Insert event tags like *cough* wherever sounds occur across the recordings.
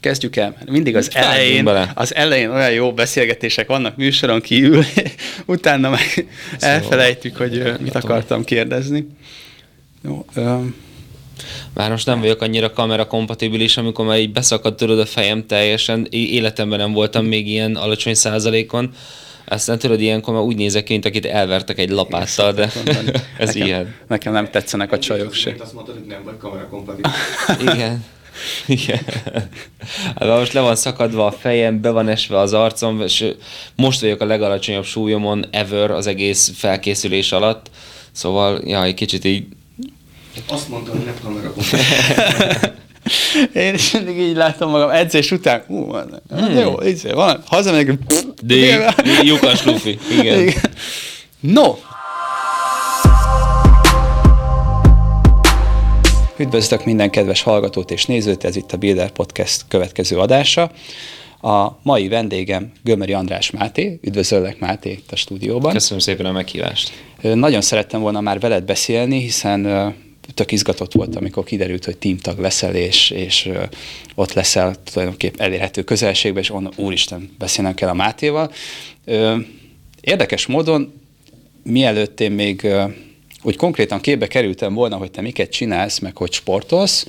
kezdjük el, mert mindig az Vágjunk elején, bele. az elején olyan jó beszélgetések vannak műsoron kívül, *laughs* utána meg elfelejtjük, hogy mit akartam kérdezni. Jó, ö, Már most nem vagyok annyira kamera kompatibilis, amikor már így beszakadt tudod a fejem teljesen, életemben nem voltam még ilyen alacsony százalékon, aztán tudod, ilyenkor már úgy nézek ki, mint akit elvertek egy lapáttal, de *laughs* ez nekem, ilyen. Nekem nem tetszenek a csajok se. Azt mondtad, hogy nem vagy kamera kompatibilis. Igen. *laughs* Igen. Hát most le van szakadva a fejem, be van esve az arcom, és most vagyok a legalacsonyabb súlyomon ever az egész felkészülés alatt. Szóval, ja, egy kicsit így Azt mondtad, hogy nem kamera. *laughs* Én is mindig így látom magam edzés után. Ú, van, hmm. jó, így van. Hazamegyek. lyukas lufi. Igen. Igen. No! Üdvözlök minden kedves hallgatót és nézőt, ez itt a Builder Podcast következő adása. A mai vendégem Gömöri András Máté, üdvözöllek Máté itt a stúdióban. Köszönöm szépen a meghívást. Nagyon szerettem volna már veled beszélni, hiszen tök izgatott volt, amikor kiderült, hogy teamtag leszel, és, és ott leszel tulajdonképpen elérhető közelségben, és onnan, úristen, beszélnem kell a Mátéval. Érdekes módon, mielőtt én még úgy konkrétan képbe kerültem volna, hogy te miket csinálsz, meg hogy sportolsz,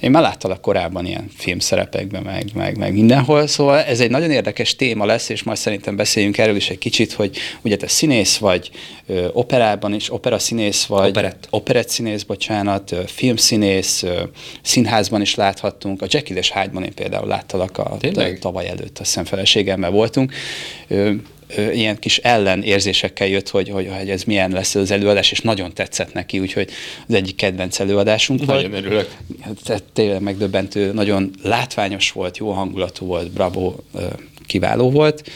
én már láttalak korábban ilyen filmszerepekben, meg, meg, meg mindenhol, szóval ez egy nagyon érdekes téma lesz, és majd szerintem beszéljünk erről is egy kicsit, hogy ugye te színész vagy, ö, operában is, opera színész vagy, Operett. operett színész, bocsánat, ö, filmszínész, ö, színházban is láthattunk, a Jekyll és Hyde-ban én például láttalak a Tényleg? tavaly előtt, azt hiszem feleségemmel voltunk, ö, ilyen kis ellenérzésekkel jött, hogy, hogy, hogy ez milyen lesz az előadás, és nagyon tetszett neki, úgyhogy az egyik kedvenc előadásunk volt. Nagyon örülök. Tehát tényleg megdöbbentő, nagyon látványos volt, jó hangulatú volt, bravo, kiváló volt.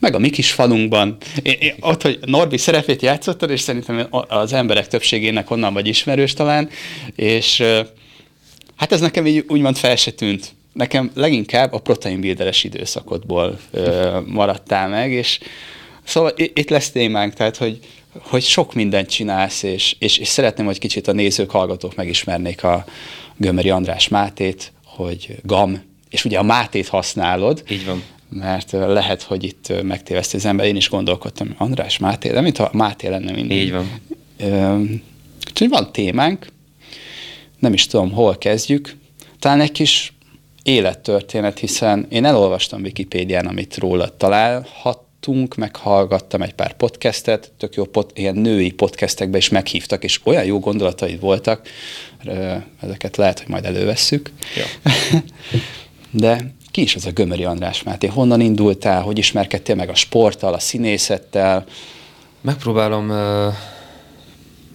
Meg a mi kis falunkban, én, én, ott, hogy Norbi szerepét játszottad, és szerintem az emberek többségének onnan vagy ismerős talán, és hát ez nekem így úgymond fel se tűnt. Nekem leginkább a proteinbilderes időszakodból ö, maradtál meg, és szóval itt lesz témánk, tehát hogy, hogy sok mindent csinálsz, és, és, és szeretném, hogy kicsit a nézők, hallgatók megismernék a Gömöri András Mátét, hogy GAM, és ugye a Mátét használod, Így van. mert lehet, hogy itt megtéveszti az ember. Én is gondolkodtam, András Máté, de mintha Máté lenne mindig. Így van. Úgyhogy van témánk, nem is tudom, hol kezdjük. Talán egy kis élettörténet, hiszen én elolvastam Wikipédián, amit rólad találhattunk, meghallgattam egy pár podcastet, tök jó pod, ilyen női podcastekbe is meghívtak, és olyan jó gondolataid voltak, ezeket lehet, hogy majd elővesszük. Ja. *laughs* De ki is az a Gömöri András Máté? Honnan indultál? Hogy ismerkedtél meg a sporttal, a színészettel? Megpróbálom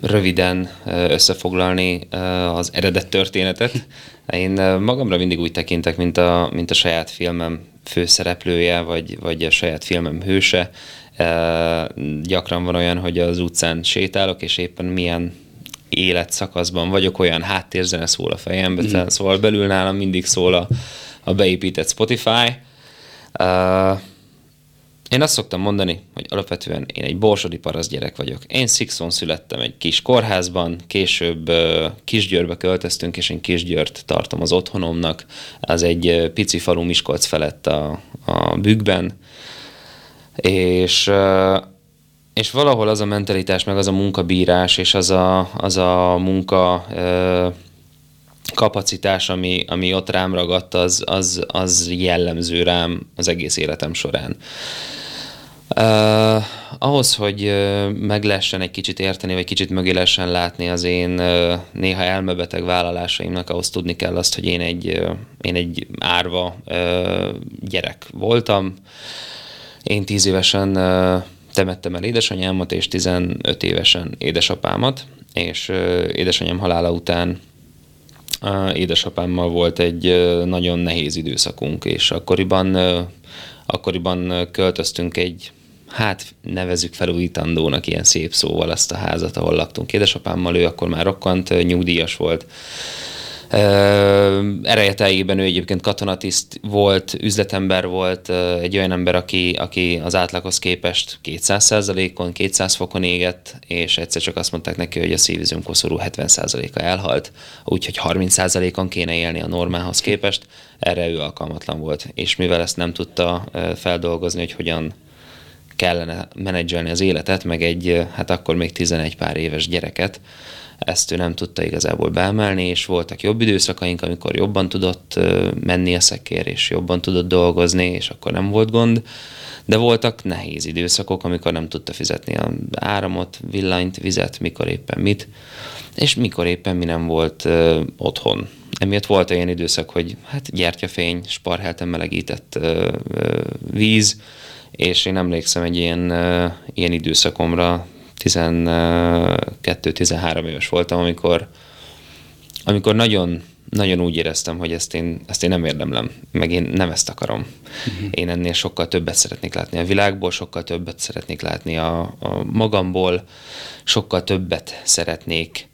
röviden ö, összefoglalni az eredet történetet. *laughs* Én magamra mindig úgy tekintek, mint a, mint a saját filmem főszereplője, vagy, vagy a saját filmem hőse. Gyakran van olyan, hogy az utcán sétálok, és éppen milyen életszakaszban vagyok, olyan háttérzene szól a fejembe, mm. szóval belül nálam mindig szól a, a beépített Spotify. Uh, én azt szoktam mondani, hogy alapvetően én egy borsodi parasz gyerek vagyok. Én Szikszon születtem egy kis kórházban, később Kisgyőrbe költöztünk, és én Kisgyőrt tartom az otthonomnak. Az egy pici falu Miskolc felett a, a bükkben. És, és valahol az a mentalitás, meg az a munkabírás, és az a, az a munka uh, kapacitás, ami, ami ott rám ragadt, az, az, az jellemző rám az egész életem során. Uh, ahhoz, hogy uh, meg lehessen egy kicsit érteni, vagy kicsit mögé lehessen látni az én uh, néha elmebeteg vállalásaimnak, ahhoz tudni kell azt, hogy én egy, én egy árva gyerek voltam. Én tíz évesen temettem el édesanyámat, és 15 évesen édesapámat, és édesanyám halála után édesapámmal volt egy nagyon nehéz időszakunk, és akkoriban, akkoriban költöztünk egy, hát nevezük felújítandónak ilyen szép szóval azt a házat, ahol laktunk édesapámmal, ő akkor már rokkant, uh, nyugdíjas volt, Erejeteljében ő egyébként katonatiszt volt, üzletember volt, egy olyan ember, aki, aki az átlaghoz képest 200%-on, 200 fokon égett, és egyszer csak azt mondták neki, hogy a szívizomkoszorú 70%-a elhalt, úgyhogy 30%-on kéne élni a normához képest, erre ő alkalmatlan volt. És mivel ezt nem tudta feldolgozni, hogy hogyan kellene menedzselni az életet, meg egy, hát akkor még 11 pár éves gyereket, ezt ő nem tudta igazából beemelni, és voltak jobb időszakaink, amikor jobban tudott menni a szekér, és jobban tudott dolgozni, és akkor nem volt gond, de voltak nehéz időszakok, amikor nem tudta fizetni a áramot, villanyt, vizet, mikor éppen mit, és mikor éppen mi nem volt ö, otthon. Emiatt volt olyan időszak, hogy hát gyertyafény, sparhelten melegített ö, ö, víz, és én emlékszem egy ilyen, ilyen időszakomra, 12-13 éves voltam, amikor, amikor nagyon, nagyon úgy éreztem, hogy ezt én, ezt én nem érdemlem, meg én nem ezt akarom. Uh-huh. Én ennél sokkal többet szeretnék látni a világból, sokkal többet szeretnék látni a, a magamból, sokkal többet szeretnék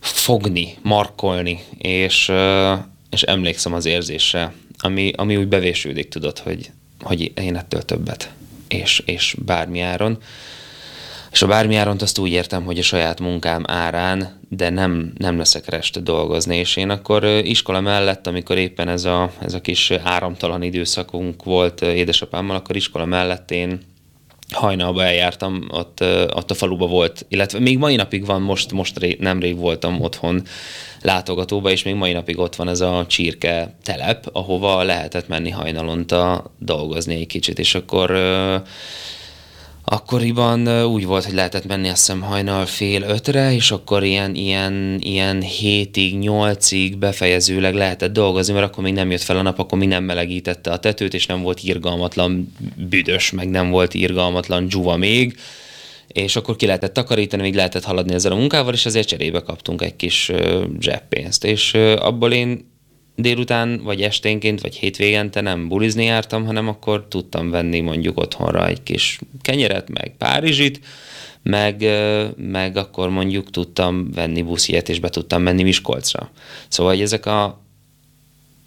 fogni, markolni, és, és emlékszem az érzésre, ami, ami úgy bevésődik, tudod, hogy, hogy én ettől többet, és, és bármi áron. És a bármi áront azt úgy értem, hogy a saját munkám árán, de nem, nem leszek reste dolgozni. És én akkor iskola mellett, amikor éppen ez a, ez a kis áramtalan időszakunk volt édesapámmal, akkor iskola mellett én hajnalba eljártam, ott, ott a faluba volt, illetve még mai napig van, most, most ré, nemrég voltam otthon látogatóba, és még mai napig ott van ez a csirke telep, ahova lehetett menni hajnalonta dolgozni egy kicsit, és akkor Akkoriban úgy volt, hogy lehetett menni azt hiszem hajnal fél ötre, és akkor ilyen, ilyen, ilyen hétig, nyolcig befejezőleg lehetett dolgozni, mert akkor még nem jött fel a nap, akkor még nem melegítette a tetőt, és nem volt irgalmatlan büdös, meg nem volt irgalmatlan dzsuva még, és akkor ki lehetett takarítani, még lehetett haladni ezzel a munkával, és azért cserébe kaptunk egy kis zseppénzt. És abból én délután, vagy esténként, vagy hétvégente nem bulizni jártam, hanem akkor tudtam venni mondjuk otthonra egy kis kenyeret, meg párizsit, meg, meg akkor mondjuk tudtam venni busziet, és be tudtam menni Miskolcra. Szóval, hogy ezek a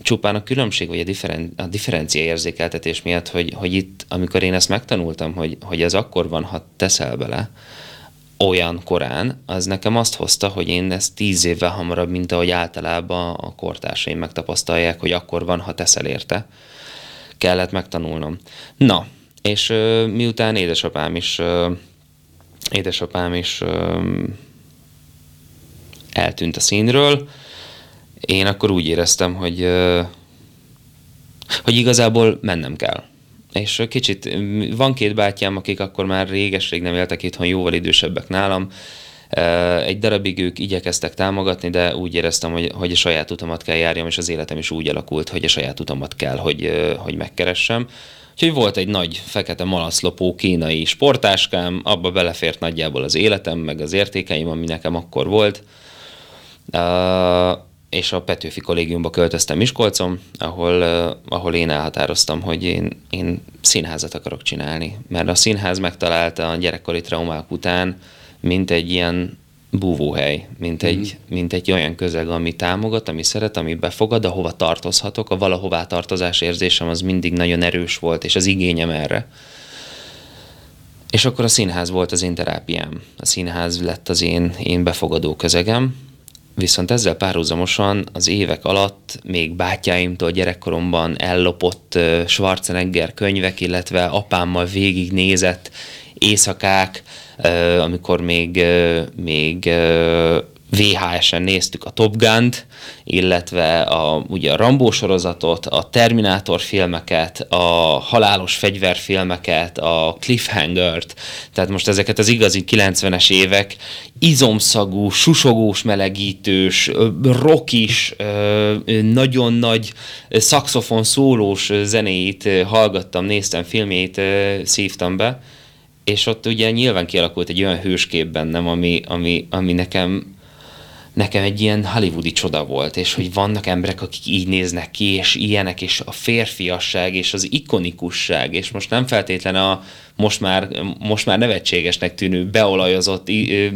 csupán a különbség, vagy a, differen, a differencia érzékeltetés miatt, hogy, hogy itt, amikor én ezt megtanultam, hogy, hogy az akkor van, ha teszel bele, olyan korán, az nekem azt hozta, hogy én ezt tíz évvel hamarabb, mint ahogy általában a kortársaim megtapasztalják, hogy akkor van, ha teszel érte. Kellett megtanulnom. Na, és ö, miután édesapám is ö, édesapám is ö, eltűnt a színről, én akkor úgy éreztem, hogy, ö, hogy igazából mennem kell és kicsit, van két bátyám, akik akkor már réges-rég nem éltek itthon, jóval idősebbek nálam, egy darabig ők igyekeztek támogatni, de úgy éreztem, hogy, hogy a saját utamat kell járjam, és az életem is úgy alakult, hogy a saját utamat kell, hogy, hogy megkeressem. Úgyhogy volt egy nagy fekete malaszlopó kínai sportáskám, abba belefért nagyjából az életem, meg az értékeim, ami nekem akkor volt és a Petőfi kollégiumba költöztem Miskolcon, ahol, ahol én elhatároztam, hogy én, én színházat akarok csinálni. Mert a színház megtalálta a gyerekkori traumák után, mint egy ilyen búvóhely, mint egy, mm. mint egy olyan közeg, ami támogat, ami szeret, ami befogad, ahova tartozhatok. A valahová tartozás érzésem az mindig nagyon erős volt, és az igényem erre. És akkor a színház volt az én terápiám. A színház lett az én, én befogadó közegem, Viszont ezzel párhuzamosan az évek alatt még bátyáimtól gyerekkoromban ellopott Schwarzenegger könyvek, illetve apámmal végignézett éjszakák, amikor még, még VHS-en néztük a Top Gun-t, illetve a, ugye a Rambó sorozatot, a Terminátor filmeket, a halálos fegyverfilmeket, a Cliffhanger-t, tehát most ezeket az igazi 90-es évek izomszagú, susogós melegítős, rockis, nagyon nagy szaxofon szólós zenéit hallgattam, néztem filmjét, szívtam be, és ott ugye nyilván kialakult egy olyan hőskép bennem, ami, ami, ami nekem nekem egy ilyen hollywoodi csoda volt, és hogy vannak emberek, akik így néznek ki, és ilyenek, és a férfiasság, és az ikonikusság, és most nem feltétlen a most már, most már nevetségesnek tűnő, beolajozott,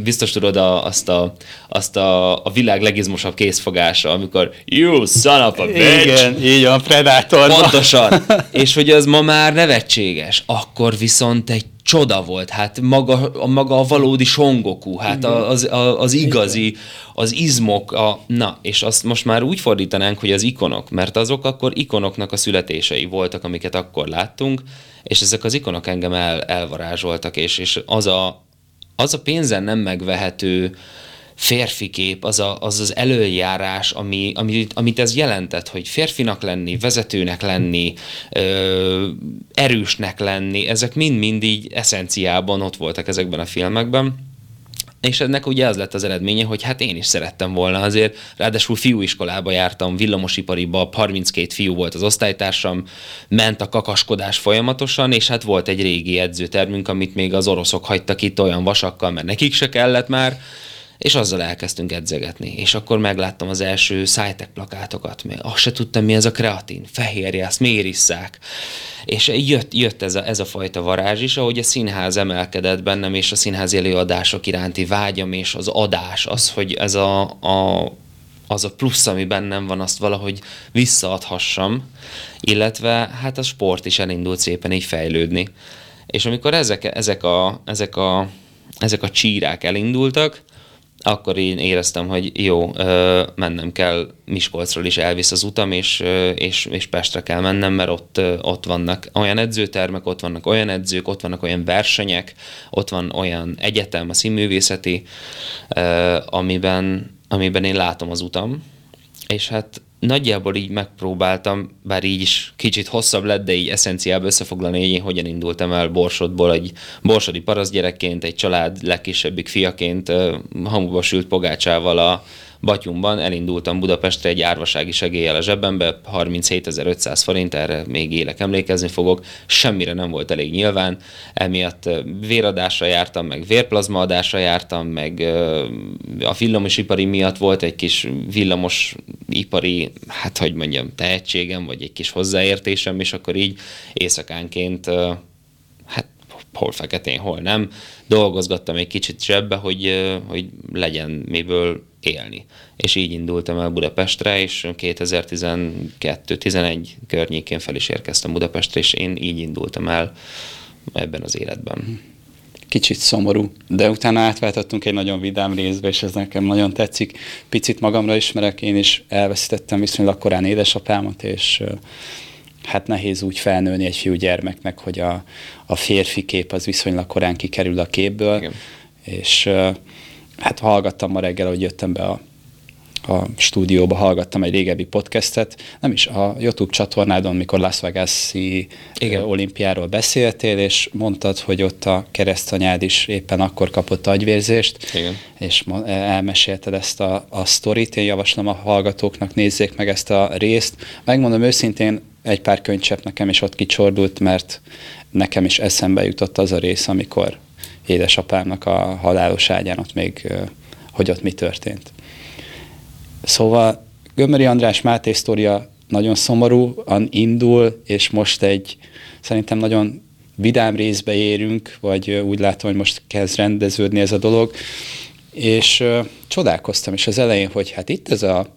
biztos tudod a, azt, a, azt a, a világ legizmosabb készfogása, amikor you son of a bitch! Igen, így a Predator. Pontosan. és hogy az ma már nevetséges, akkor viszont egy csoda volt, hát maga, a, maga a valódi songoku, hát az, az, az igazi, az izmok, a, na, és azt most már úgy fordítanánk, hogy az ikonok, mert azok akkor ikonoknak a születései voltak, amiket akkor láttunk, és ezek az ikonok engem el, elvarázsoltak, és, és az, a, az a pénzen nem megvehető férfi kép, az a, az, az előjárás, ami, amit, amit ez jelentett, hogy férfinak lenni, vezetőnek lenni, ö, erősnek lenni, ezek mind-mind így eszenciában ott voltak ezekben a filmekben. És ennek ugye az lett az eredménye, hogy hát én is szerettem volna azért, ráadásul fiúiskolába jártam, villamosipariba, 32 fiú volt az osztálytársam, ment a kakaskodás folyamatosan, és hát volt egy régi edzőtermünk, amit még az oroszok hagytak itt olyan vasakkal, mert nekik se kellett már, és azzal elkezdtünk edzegetni. És akkor megláttam az első SciTech plakátokat, még azt se tudtam, mi ez a kreatin, fehérje, azt miért isszák. És jött, jött ez, a, ez a fajta varázs is, ahogy a színház emelkedett bennem, és a színház előadások iránti vágyam, és az adás, az, hogy ez a, a az a plusz, ami bennem van, azt valahogy visszaadhassam, illetve hát a sport is elindult szépen így fejlődni. És amikor ezek, ezek, a, ezek, a, ezek a csírák elindultak, akkor én éreztem, hogy jó, mennem kell, Miskolcról is elvisz az utam, és, és, és Pestre kell mennem, mert ott, ott vannak olyan edzőtermek, ott vannak olyan edzők, ott vannak olyan versenyek, ott van olyan egyetem, a színművészeti, amiben, amiben én látom az utam, és hát nagyjából így megpróbáltam, bár így is kicsit hosszabb lett, de így eszenciába összefoglalni, hogy én hogyan indultam el Borsodból, egy borsodi parasztgyerekként, egy család legkisebbik fiaként, hamuba sült pogácsával a, Batyumban elindultam Budapestre egy árvasági segéllyel a zsebembe, 37.500 forint, erre még élek, emlékezni fogok, semmire nem volt elég nyilván, emiatt véradásra jártam, meg vérplazmaadásra jártam, meg a villamosipari miatt volt egy kis villamosipari, hát hogy mondjam, tehetségem, vagy egy kis hozzáértésem, és akkor így éjszakánként hát hol feketén, hol nem. Dolgozgattam egy kicsit zsebbe, hogy, hogy legyen miből élni. És így indultam el Budapestre, és 2012-11 környékén fel is érkeztem Budapestre, és én így indultam el ebben az életben. Kicsit szomorú, de utána átváltottunk egy nagyon vidám részbe, és ez nekem nagyon tetszik. Picit magamra ismerek, én is elveszítettem viszonylag korán édesapámat, és hát nehéz úgy felnőni egy fiú gyermeknek, hogy a, a férfi kép az viszonylag korán kikerül a képből, Igen. és hát hallgattam ma reggel, hogy jöttem be a, a stúdióba, hallgattam egy régebbi podcastet, nem is a YouTube csatornádon, mikor Las Vegas-i Igen. olimpiáról beszéltél, és mondtad, hogy ott a keresztanyád is éppen akkor kapott agyvérzést, Igen. és elmesélted ezt a, a sztorit. Én javaslom a hallgatóknak, nézzék meg ezt a részt. Megmondom őszintén, egy pár könycsepp nekem is ott kicsordult, mert nekem is eszembe jutott az a rész, amikor édesapámnak a halálos ágyán ott még, hogy ott mi történt. Szóval Gömöri András Máté sztoria nagyon szomorúan indul, és most egy szerintem nagyon vidám részbe érünk, vagy úgy látom, hogy most kezd rendeződni ez a dolog, és uh, csodálkoztam is az elején, hogy hát itt ez a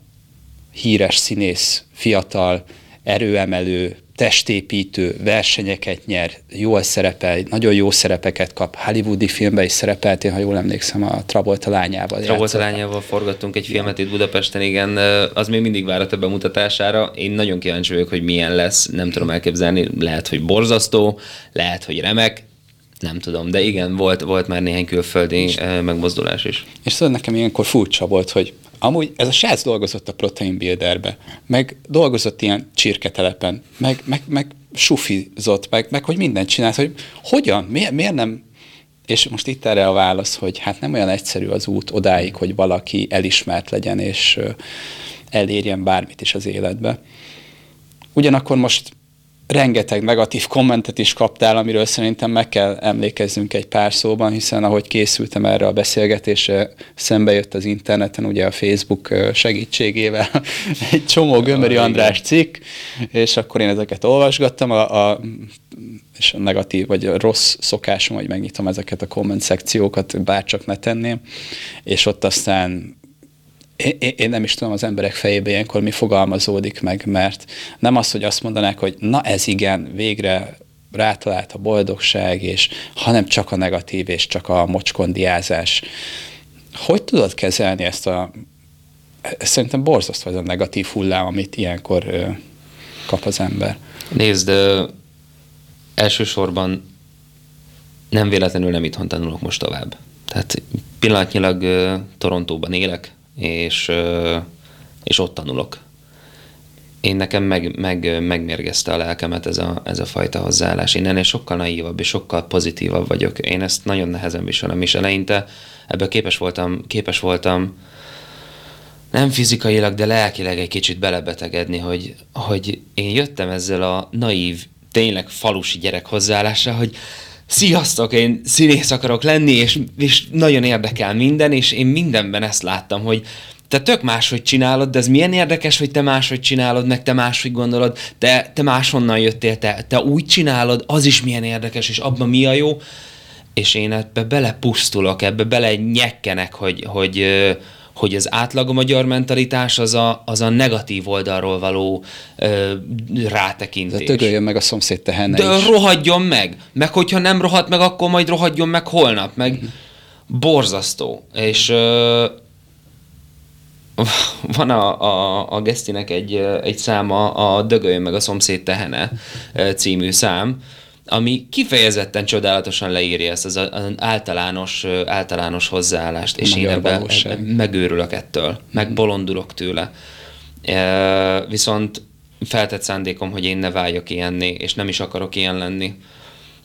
híres színész, fiatal, erőemelő, testépítő, versenyeket nyer, jól szerepel, nagyon jó szerepeket kap. Hollywoodi filmben is szerepelt, én, ha jól emlékszem, a Travolta lányával. Travolta lányával forgattunk egy filmet itt Budapesten, igen, az még mindig várat a bemutatására. Én nagyon kíváncsi vagyok, hogy milyen lesz, nem tudom elképzelni, lehet, hogy borzasztó, lehet, hogy remek, nem tudom, de igen, volt, volt már néhány külföldi megmozdulás is. És szóval nekem ilyenkor furcsa volt, hogy Amúgy ez a srác dolgozott a Protein Builderbe, meg dolgozott ilyen csirketelepen, meg, meg, meg sufizott, meg, meg hogy mindent csinált, hogy hogyan, miért, miért nem és most itt erre a válasz, hogy hát nem olyan egyszerű az út odáig, hogy valaki elismert legyen, és elérjen bármit is az életbe. Ugyanakkor most rengeteg negatív kommentet is kaptál, amiről szerintem meg kell emlékezzünk egy pár szóban, hiszen ahogy készültem erre a beszélgetésre, szembe jött az interneten, ugye a Facebook segítségével *laughs* egy csomó Gömöri András cikk, és akkor én ezeket olvasgattam, a, a, és a negatív, vagy a rossz szokásom, hogy megnyitom ezeket a komment szekciókat, bárcsak ne tenném, és ott aztán én, én nem is tudom az emberek fejébe ilyenkor mi fogalmazódik meg, mert nem az, hogy azt mondanák, hogy na ez igen, végre rátalált a boldogság, és hanem csak a negatív, és csak a mocskondiázás. Hogy tudod kezelni ezt a, szerintem borzasztó ez a negatív hullám, amit ilyenkor ö, kap az ember? Nézd, ö, elsősorban nem véletlenül nem itthon tanulok most tovább. Tehát pillanatnyilag ö, Torontóban élek, és, és ott tanulok. Én nekem meg, meg, megmérgezte a lelkemet ez a, ez a fajta hozzáállás. Én ennél sokkal naívabb és sokkal pozitívabb vagyok. Én ezt nagyon nehezen viselem, és eleinte ebből képes voltam, képes voltam nem fizikailag, de lelkileg egy kicsit belebetegedni, hogy, hogy én jöttem ezzel a naív, tényleg falusi gyerek hozzáállásra, hogy sziasztok, én színész akarok lenni, és, és nagyon érdekel minden, és én mindenben ezt láttam, hogy te tök máshogy csinálod, de ez milyen érdekes, hogy te máshogy csinálod, meg te máshogy gondolod, te, te máshonnan jöttél, te, te úgy csinálod, az is milyen érdekes, és abban mi a jó, és én ebbe belepusztulok, ebbe bele nyekkenek, hogy, hogy, hogy az átlag magyar mentalitás az a, az a negatív oldalról való ö, rátekintés. De tögöljön meg a szomszéd tehenne De is. rohadjon meg! Meg hogyha nem rohadt meg, akkor majd rohadjon meg holnap, meg mm. borzasztó. És ö, van a, a, a Gesztinek egy, egy száma, a Dögöljön meg a szomszéd tehene című szám, ami kifejezetten csodálatosan leírja ezt az általános, általános hozzáállást, és én ebben megőrülök ettől, megbolondulok tőle. E, viszont feltett szándékom, hogy én ne váljak ilyenné, és nem is akarok ilyen lenni.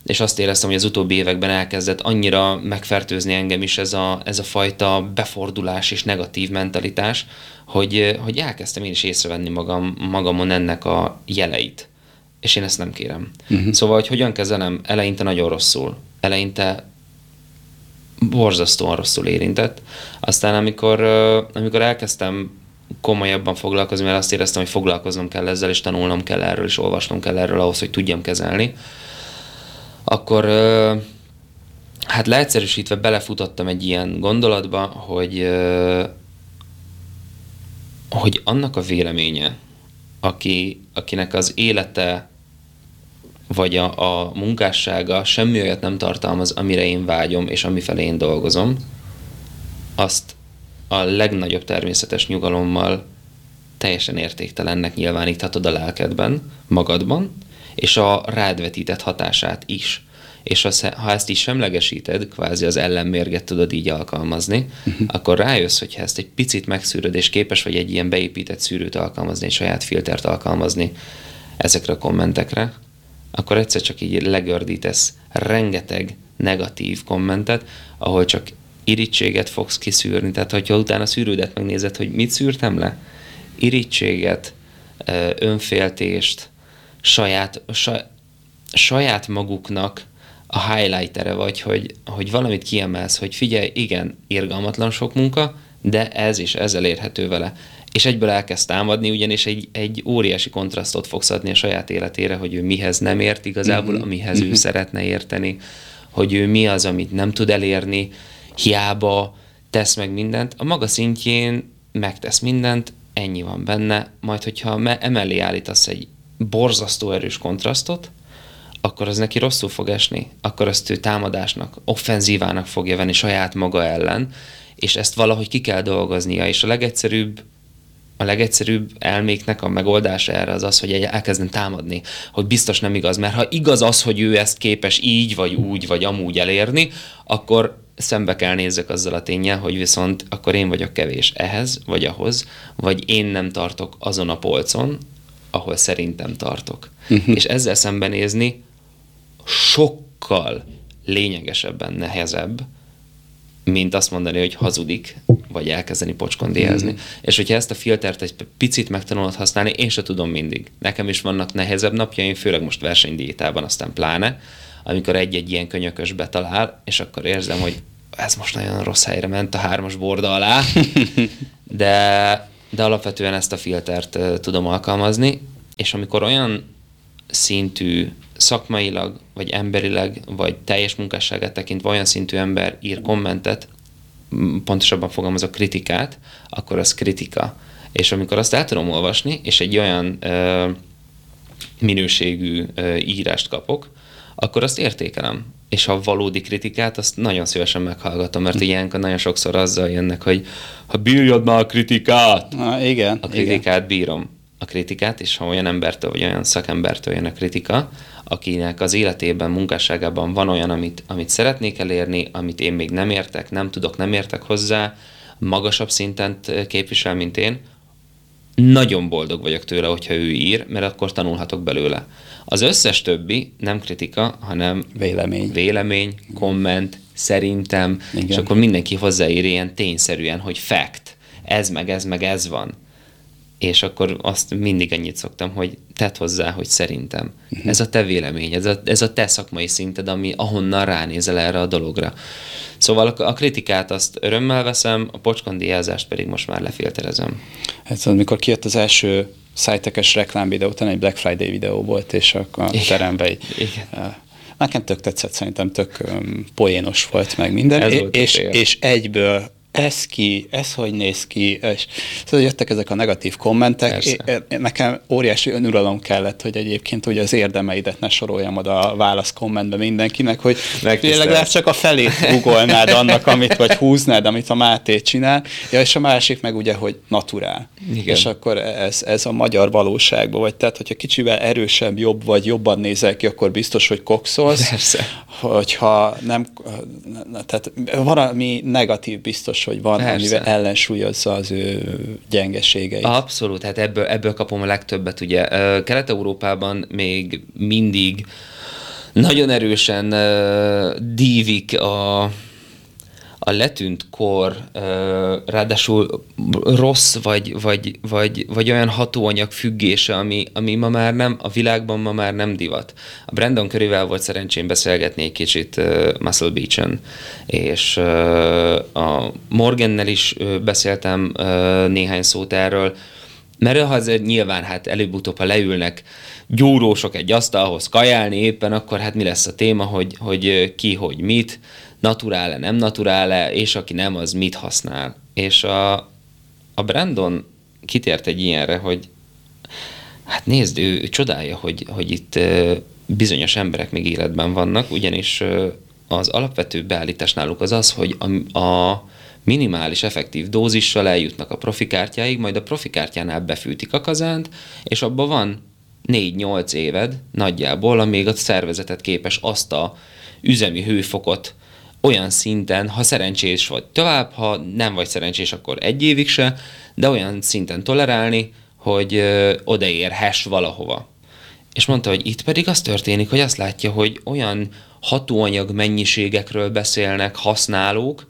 És azt éreztem, hogy az utóbbi években elkezdett annyira megfertőzni engem is ez a, ez a fajta befordulás és negatív mentalitás, hogy, hogy elkezdtem én is észrevenni magam, magamon ennek a jeleit és én ezt nem kérem. Uh-huh. Szóval, hogy hogyan kezelem, eleinte nagyon rosszul. Eleinte borzasztóan rosszul érintett. Aztán amikor, amikor elkezdtem komolyabban foglalkozni, mert azt éreztem, hogy foglalkoznom kell ezzel, és tanulnom kell erről, és olvasnom kell erről ahhoz, hogy tudjam kezelni, akkor hát leegyszerűsítve belefutottam egy ilyen gondolatba, hogy hogy annak a véleménye, aki, akinek az élete vagy a, a munkássága semmi olyat nem tartalmaz, amire én vágyom, és amifelé én dolgozom, azt a legnagyobb természetes nyugalommal teljesen értéktelennek nyilváníthatod a lelkedben, magadban, és a rádvetített hatását is. És az, ha ezt is semlegesíted, kvázi az ellenmérget tudod így alkalmazni, uh-huh. akkor rájössz, hogyha ezt egy picit megszűröd, és képes vagy egy ilyen beépített szűrőt alkalmazni, egy saját filtert alkalmazni ezekre a kommentekre, akkor egyszer csak így legördítesz rengeteg negatív kommentet, ahol csak irítséget fogsz kiszűrni. Tehát, hogyha utána szűrődet megnézed, hogy mit szűrtem le, irítséget, önféltést, saját, saj, saját maguknak a highlightere vagy, hogy, hogy valamit kiemelsz, hogy figyelj, igen, irgalmatlan sok munka, de ez is ezzel érhető vele és egyből elkezd támadni, ugyanis egy, egy óriási kontrasztot fogsz adni a saját életére, hogy ő mihez nem ért igazából, mm-hmm. amihez mm-hmm. ő szeretne érteni, hogy ő mi az, amit nem tud elérni, hiába tesz meg mindent. A maga szintjén megtesz mindent, ennyi van benne, majd hogyha emellé állítasz egy borzasztó erős kontrasztot, akkor az neki rosszul fog esni, akkor azt ő támadásnak, offenzívának fogja venni saját maga ellen, és ezt valahogy ki kell dolgoznia, és a legegyszerűbb a legegyszerűbb elméknek a megoldása erre az az, hogy elkezdem támadni, hogy biztos nem igaz, mert ha igaz az, hogy ő ezt képes így, vagy úgy, vagy amúgy elérni, akkor szembe kell nézzek azzal a tényel, hogy viszont akkor én vagyok kevés ehhez, vagy ahhoz, vagy én nem tartok azon a polcon, ahol szerintem tartok. Uh-huh. És ezzel szembenézni sokkal lényegesebben nehezebb, mint azt mondani, hogy hazudik, vagy elkezdeni pocskondézni. Mm. És hogyha ezt a filtert egy picit megtanulod használni, én se tudom mindig. Nekem is vannak nehezebb napjaim, főleg most versenydiétában, aztán pláne, amikor egy-egy ilyen könyökös betalál, és akkor érzem, hogy ez most nagyon rossz helyre ment a hármas borda alá, *laughs* de, de alapvetően ezt a filtert tudom alkalmazni, és amikor olyan szintű szakmailag, vagy emberileg, vagy teljes munkásságát tekintve olyan szintű ember ír kommentet, pontosabban fogalmazok kritikát, akkor az kritika. És amikor azt el tudom olvasni, és egy olyan ö, minőségű ö, írást kapok, akkor azt értékelem. És ha valódi kritikát, azt nagyon szívesen meghallgatom, mert ilyenkor nagyon sokszor azzal jönnek, hogy ha bírjad már a kritikát! Na, igen. A kritikát igen. bírom. A kritikát, és ha olyan embertől, vagy olyan szakembertől jön a kritika, akinek az életében, munkásságában van olyan, amit, amit szeretnék elérni, amit én még nem értek, nem tudok, nem értek hozzá, magasabb szinten képvisel, mint én, nagyon boldog vagyok tőle, hogyha ő ír, mert akkor tanulhatok belőle. Az összes többi nem kritika, hanem vélemény, vélemény komment, szerintem, Igen. és akkor mindenki hozzáír ilyen tényszerűen, hogy fact, ez meg ez meg ez van és akkor azt mindig ennyit szoktam, hogy tedd hozzá, hogy szerintem. Uh-huh. Ez a te vélemény, ez a, ez a te szakmai szinted, ami ahonnan ránézel erre a dologra. Szóval a, a kritikát azt örömmel veszem, a pocskondiázást pedig most már lefilterezem. Hát szóval, amikor kijött az első szájtekes reklámvideó, utána egy Black Friday videó volt, és akkor a teremben egy, Igen. Nekem tök tetszett, szerintem tök um, poénos volt meg minden, Ez és, és egyből ez ki, ez hogy néz ki, és szóval jöttek ezek a negatív kommentek. É, nekem óriási önuralom kellett, hogy egyébként hogy az érdemeidet ne soroljam oda a válasz kommentbe mindenkinek, hogy lehet csak a felét googolnád annak, amit, vagy húznád, amit a Máté csinál, ja, és a másik meg ugye, hogy naturál. Igen. És akkor ez, ez a magyar valóságban, vagy tehát, hogyha kicsivel erősebb, jobb vagy jobban nézel ki, akkor biztos, hogy kokszolsz. Persze. Hogyha nem, tehát valami negatív biztos, hogy van, Persze. amivel ellensúlyozza az ő gyengeségeit. Abszolút, hát ebből, ebből kapom a legtöbbet. Ugye Kelet-Európában még mindig nagyon erősen uh, dívik a a letűnt kor ráadásul rossz vagy, vagy, vagy, vagy olyan hatóanyag függése, ami, ami ma már nem, a világban ma már nem divat. A Brandon körével volt szerencsém beszélgetni egy kicsit Muscle Beach-en, és a Morgannel is beszéltem néhány szót erről, mert azért nyilván hát előbb-utóbb, ha leülnek gyúrósok egy asztalhoz kajálni éppen, akkor hát mi lesz a téma, hogy, hogy ki, hogy mit, naturál-e, nem naturál-e, és aki nem, az mit használ. És a, a Brandon kitért egy ilyenre, hogy hát nézd, ő, ő csodálja, hogy, hogy itt bizonyos emberek még életben vannak, ugyanis az alapvető beállítás náluk az az, hogy a, a minimális effektív dózissal eljutnak a profikártyáig, majd a profikártyánál befűtik a kazánt, és abban van 4-8 éved nagyjából, amíg a szervezetet képes azt a üzemi hőfokot olyan szinten, ha szerencsés vagy tovább, ha nem vagy szerencsés, akkor egy évig se, de olyan szinten tolerálni, hogy odaérhess valahova. És mondta, hogy itt pedig az történik, hogy azt látja, hogy olyan hatóanyag mennyiségekről beszélnek használók,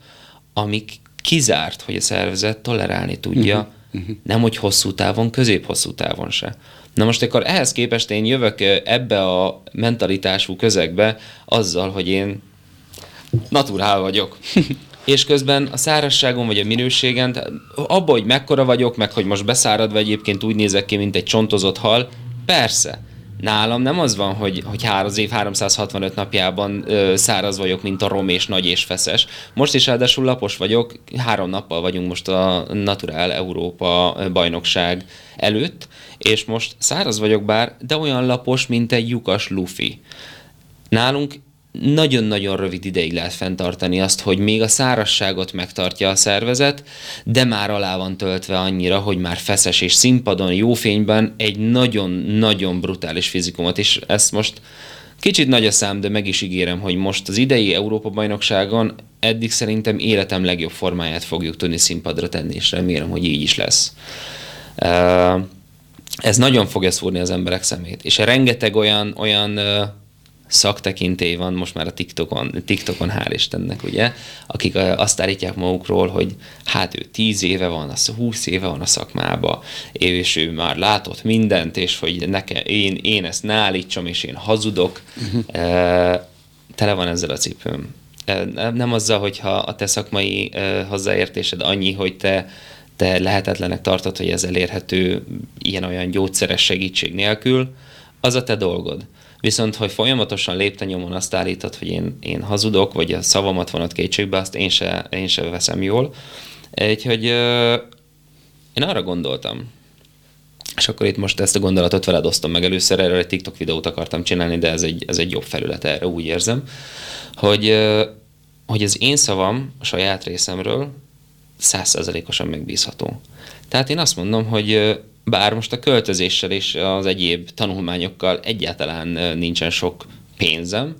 amik kizárt, hogy a szervezet tolerálni tudja, uh-huh. Uh-huh. nem hogy hosszú távon, közép-hosszú távon se. Na most akkor ehhez képest én jövök ebbe a mentalitású közegbe azzal, hogy én naturál vagyok. *laughs* és közben a szárazságon vagy a minőségen, abban, hogy mekkora vagyok, meg hogy most beszáradva egyébként úgy nézek ki, mint egy csontozott hal, persze. Nálam nem az van, hogy, hogy az év 365 napjában ö, száraz vagyok, mint a rom és nagy és feszes. Most is ráadásul lapos vagyok, három nappal vagyunk most a Naturál Európa bajnokság előtt, és most száraz vagyok bár, de olyan lapos, mint egy lyukas lufi. Nálunk nagyon-nagyon rövid ideig lehet fenntartani azt, hogy még a szárasságot megtartja a szervezet, de már alá van töltve annyira, hogy már feszes és színpadon, jó fényben egy nagyon-nagyon brutális fizikumot, és ezt most kicsit nagy a szám, de meg is ígérem, hogy most az idei Európa-bajnokságon eddig szerintem életem legjobb formáját fogjuk tudni színpadra tenni, és remélem, hogy így is lesz. Ez nagyon fogja szúrni az emberek szemét, és rengeteg olyan, olyan szaktekintély van most már a TikTokon, TikTokon hál' Istennek, ugye, akik azt állítják magukról, hogy hát ő tíz éve van, az húsz éve van a szakmába, és ő már látott mindent, és hogy nekem, én, én ezt ne állítsam, és én hazudok. Uh-huh. Tele van ezzel a cipőm. Nem azzal, hogyha a te szakmai hozzáértésed annyi, hogy te te lehetetlenek tartod, hogy ez elérhető ilyen-olyan gyógyszeres segítség nélkül, az a te dolgod. Viszont, hogy folyamatosan lépte nyomon azt állítod, hogy én, én hazudok, vagy a szavamat vonat kétségbe, azt én se, én se veszem jól. Úgyhogy én arra gondoltam, és akkor itt most ezt a gondolatot veled osztom meg először, erről egy TikTok videót akartam csinálni, de ez egy, ez egy jobb felület erre, úgy érzem, hogy, hogy az én szavam a saját részemről százszerzelékosan megbízható. Tehát én azt mondom, hogy bár most a költözéssel és az egyéb tanulmányokkal egyáltalán nincsen sok pénzem,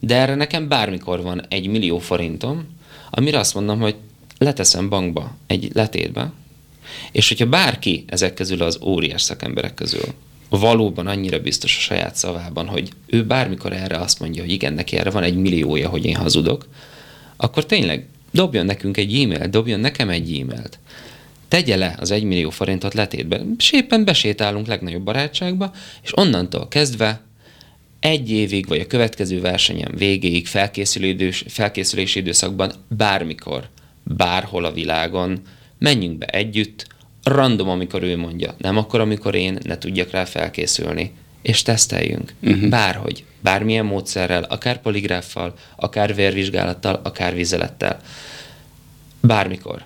de erre nekem bármikor van egy millió forintom, amire azt mondom, hogy leteszem bankba, egy letétbe, és hogyha bárki ezek közül az óriás szakemberek közül valóban annyira biztos a saját szavában, hogy ő bármikor erre azt mondja, hogy igen, neki erre van egy milliója, hogy én hazudok, akkor tényleg dobjon nekünk egy e-mailt, dobjon nekem egy e-mailt tegye le az egymillió millió forintot letétbe. Sépen besétálunk legnagyobb barátságba, és onnantól kezdve egy évig, vagy a következő versenyen végéig felkészülési időszakban bármikor, bárhol a világon menjünk be együtt, random, amikor ő mondja, nem akkor, amikor én ne tudjak rá felkészülni, és teszteljünk. Uh-huh. Bárhogy, bármilyen módszerrel, akár poligráffal, akár vérvizsgálattal, akár vizelettel. Bármikor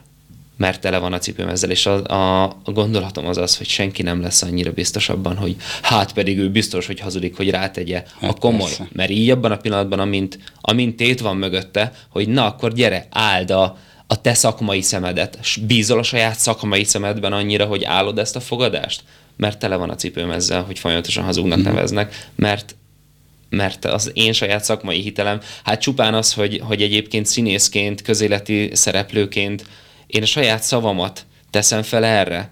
mert tele van a cipőm ezzel, és a, a, a gondolatom az az, hogy senki nem lesz annyira biztos abban, hogy hát pedig ő biztos, hogy hazudik, hogy rátegye hát a komoly. Persze. Mert így abban a pillanatban, amint, amint tét van mögötte, hogy na akkor gyere, áld a, a te szakmai szemedet. Bízol a saját szakmai szemedben annyira, hogy állod ezt a fogadást? Mert tele van a cipőm ezzel, hogy folyamatosan hazugnak mm-hmm. neveznek, mert mert az én saját szakmai hitelem, hát csupán az, hogy, hogy egyébként színészként, közéleti szereplőként én a saját szavamat teszem fel erre,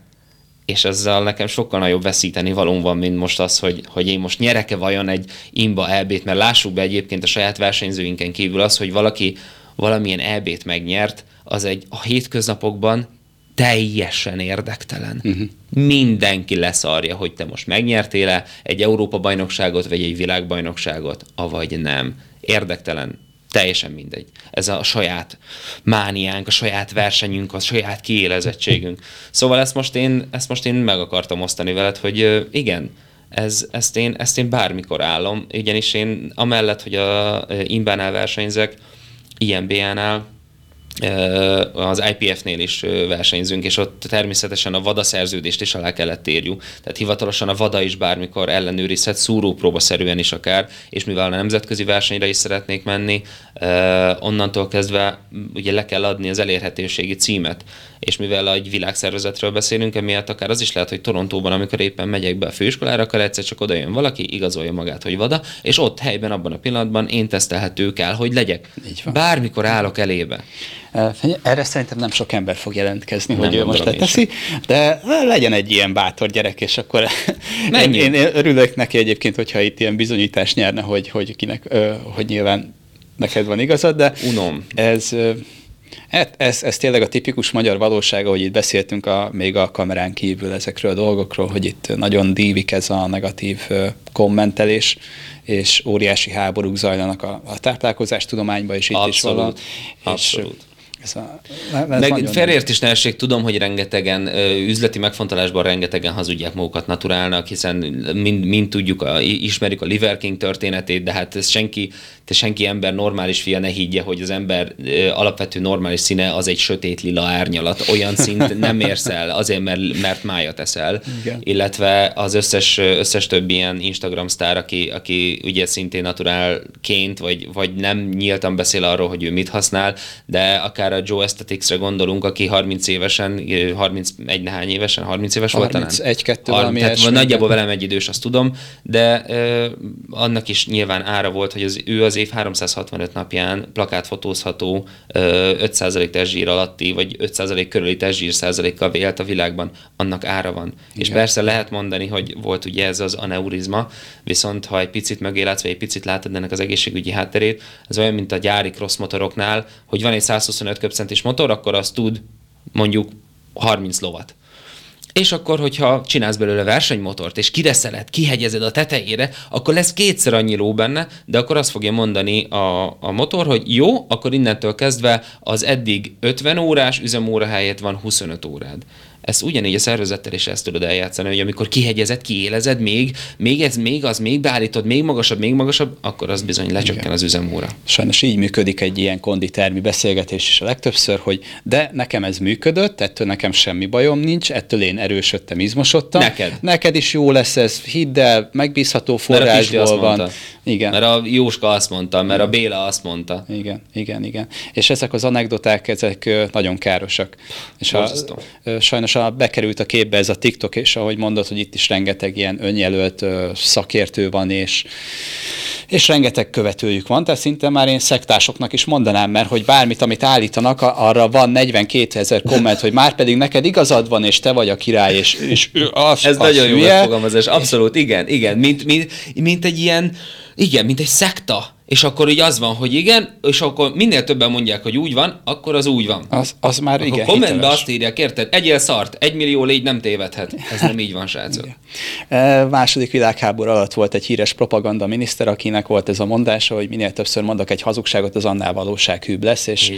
és ezzel nekem sokkal nagyobb veszíteni valóm van, mint most az, hogy, hogy én most nyereke vajon egy imba elbét, mert lássuk be egyébként a saját versenyzőinken kívül az, hogy valaki valamilyen elbét megnyert, az egy a hétköznapokban teljesen érdektelen. Uh-huh. Mindenki leszarja, hogy te most megnyertél-e egy Európa-bajnokságot, vagy egy világbajnokságot, avagy nem. Érdektelen teljesen mindegy. Ez a saját mániánk, a saját versenyünk, a saját kiélezettségünk. Szóval ezt most én, ezt most én meg akartam osztani veled, hogy igen, ez, ezt, én, ezt én bármikor állom, ugyanis én amellett, hogy a Imbánál versenyzek, IMBA-nál, az IPF-nél is versenyzünk, és ott természetesen a VADA szerződést is alá kellett írjuk. Tehát hivatalosan a VADA is bármikor ellenőrizhet, szúrópróbaszerűen is akár, és mivel a nemzetközi versenyre is szeretnék menni, onnantól kezdve ugye le kell adni az elérhetőségi címet. És mivel egy világszervezetről beszélünk, emiatt akár az is lehet, hogy Torontóban, amikor éppen megyek be a főiskolára, akkor egyszer csak oda jön valaki, igazolja magát, hogy VADA, és ott helyben, abban a pillanatban én tesztelhető kell, hogy legyek. Bármikor állok elébe. Erre szerintem nem sok ember fog jelentkezni, nem hogy ő most leteszi, de legyen egy ilyen bátor gyerek, és akkor *laughs* én, én örülök neki egyébként, hogyha itt ilyen bizonyítást nyerne, hogy, hogy kinek, hogy nyilván neked van igazad, de Unom. ez Hát ez, ez tényleg a tipikus magyar valóság, ahogy itt beszéltünk a, még a kamerán kívül ezekről a dolgokról, hogy itt nagyon dívik ez a negatív kommentelés, és óriási háborúk zajlanak a, a táplálkozás tudományban, és itt abszolút, is valami. Abszolút. És ez Meg felértés nehézség, tudom, hogy rengetegen, üzleti megfontolásban rengetegen hazudják magukat naturálnak, hiszen mind, mind tudjuk, a, ismerjük a Liver King történetét, de hát ez senki, te senki ember normális fia ne higgye, hogy az ember alapvető normális színe az egy sötét lila árnyalat. Olyan szint nem érsz el, azért, mert, mert májat eszel. Igen. Illetve az összes, összes több ilyen Instagram sztár, aki, aki ugye szintén naturálként, vagy, vagy nem nyíltan beszél arról, hogy ő mit használ, de akár magára, Joe Aestheticsre gondolunk, aki 30 évesen, 31 nehány évesen, 30 éves volt talán? 31-2 valami tehát nagyjából velem egy idős, azt tudom, de ö, annak is nyilván ára volt, hogy az, ő az év 365 napján plakátfotózható ö, 5% testzsír alatti, vagy 5% körüli testzsír százalékkal vélt a világban, annak ára van. Igen. És persze lehet mondani, hogy volt ugye ez az aneurizma, viszont ha egy picit mögé látsz, vagy egy picit látod ennek az egészségügyi hátterét, ez olyan, mint a gyári cross motoroknál, hogy van egy 125 köbcentis motor, akkor az tud mondjuk 30 lovat. És akkor, hogyha csinálsz belőle versenymotort, és kireszeled, kihegyezed a tetejére, akkor lesz kétszer annyi ló benne, de akkor azt fogja mondani a, a motor, hogy jó, akkor innentől kezdve az eddig 50 órás üzemóra helyett van 25 órád ezt ugyanígy a szervezettel is ezt tudod eljátszani, hogy amikor kihegyezed, kiélezed, még, még ez, még az, még beállítod, még magasabb, még magasabb, akkor az bizony lecsökken Igen. az üzemóra. Sajnos így működik egy ilyen konditermi beszélgetés is a legtöbbször, hogy de nekem ez működött, ettől nekem semmi bajom nincs, ettől én erősödtem, izmosodtam. Neked. Neked is jó lesz ez, hidd el, megbízható forrásból van. Igen. Mert a Jóska azt mondta, mert a Béla azt mondta. Igen, igen, igen. És ezek az anekdoták, ezek nagyon károsak. És a, sajnos a, bekerült a képbe ez a TikTok, és ahogy mondod, hogy itt is rengeteg ilyen önjelölt szakértő van, és, és rengeteg követőjük van, tehát szinte már én szektásoknak is mondanám, mert hogy bármit, amit állítanak, arra van 42 ezer komment, hogy már pedig neked igazad van, és te vagy a király, és, és az, Ez az nagyon jó megfogalmazás, abszolút, igen, igen, mint, mint, mint egy ilyen, igen, mint egy szekta. És akkor így az van, hogy igen, és akkor minél többen mondják, hogy úgy van, akkor az úgy van. Az, az már akkor igen. kommentbe hiteles. azt írják, érted? Egyél szart, egy millió légy nem tévedhet. Ez nem így van, srácok. E, második világháború alatt volt egy híres propaganda miniszter, akinek volt ez a mondása, hogy minél többször mondok egy hazugságot, az annál valósághűbb lesz, és,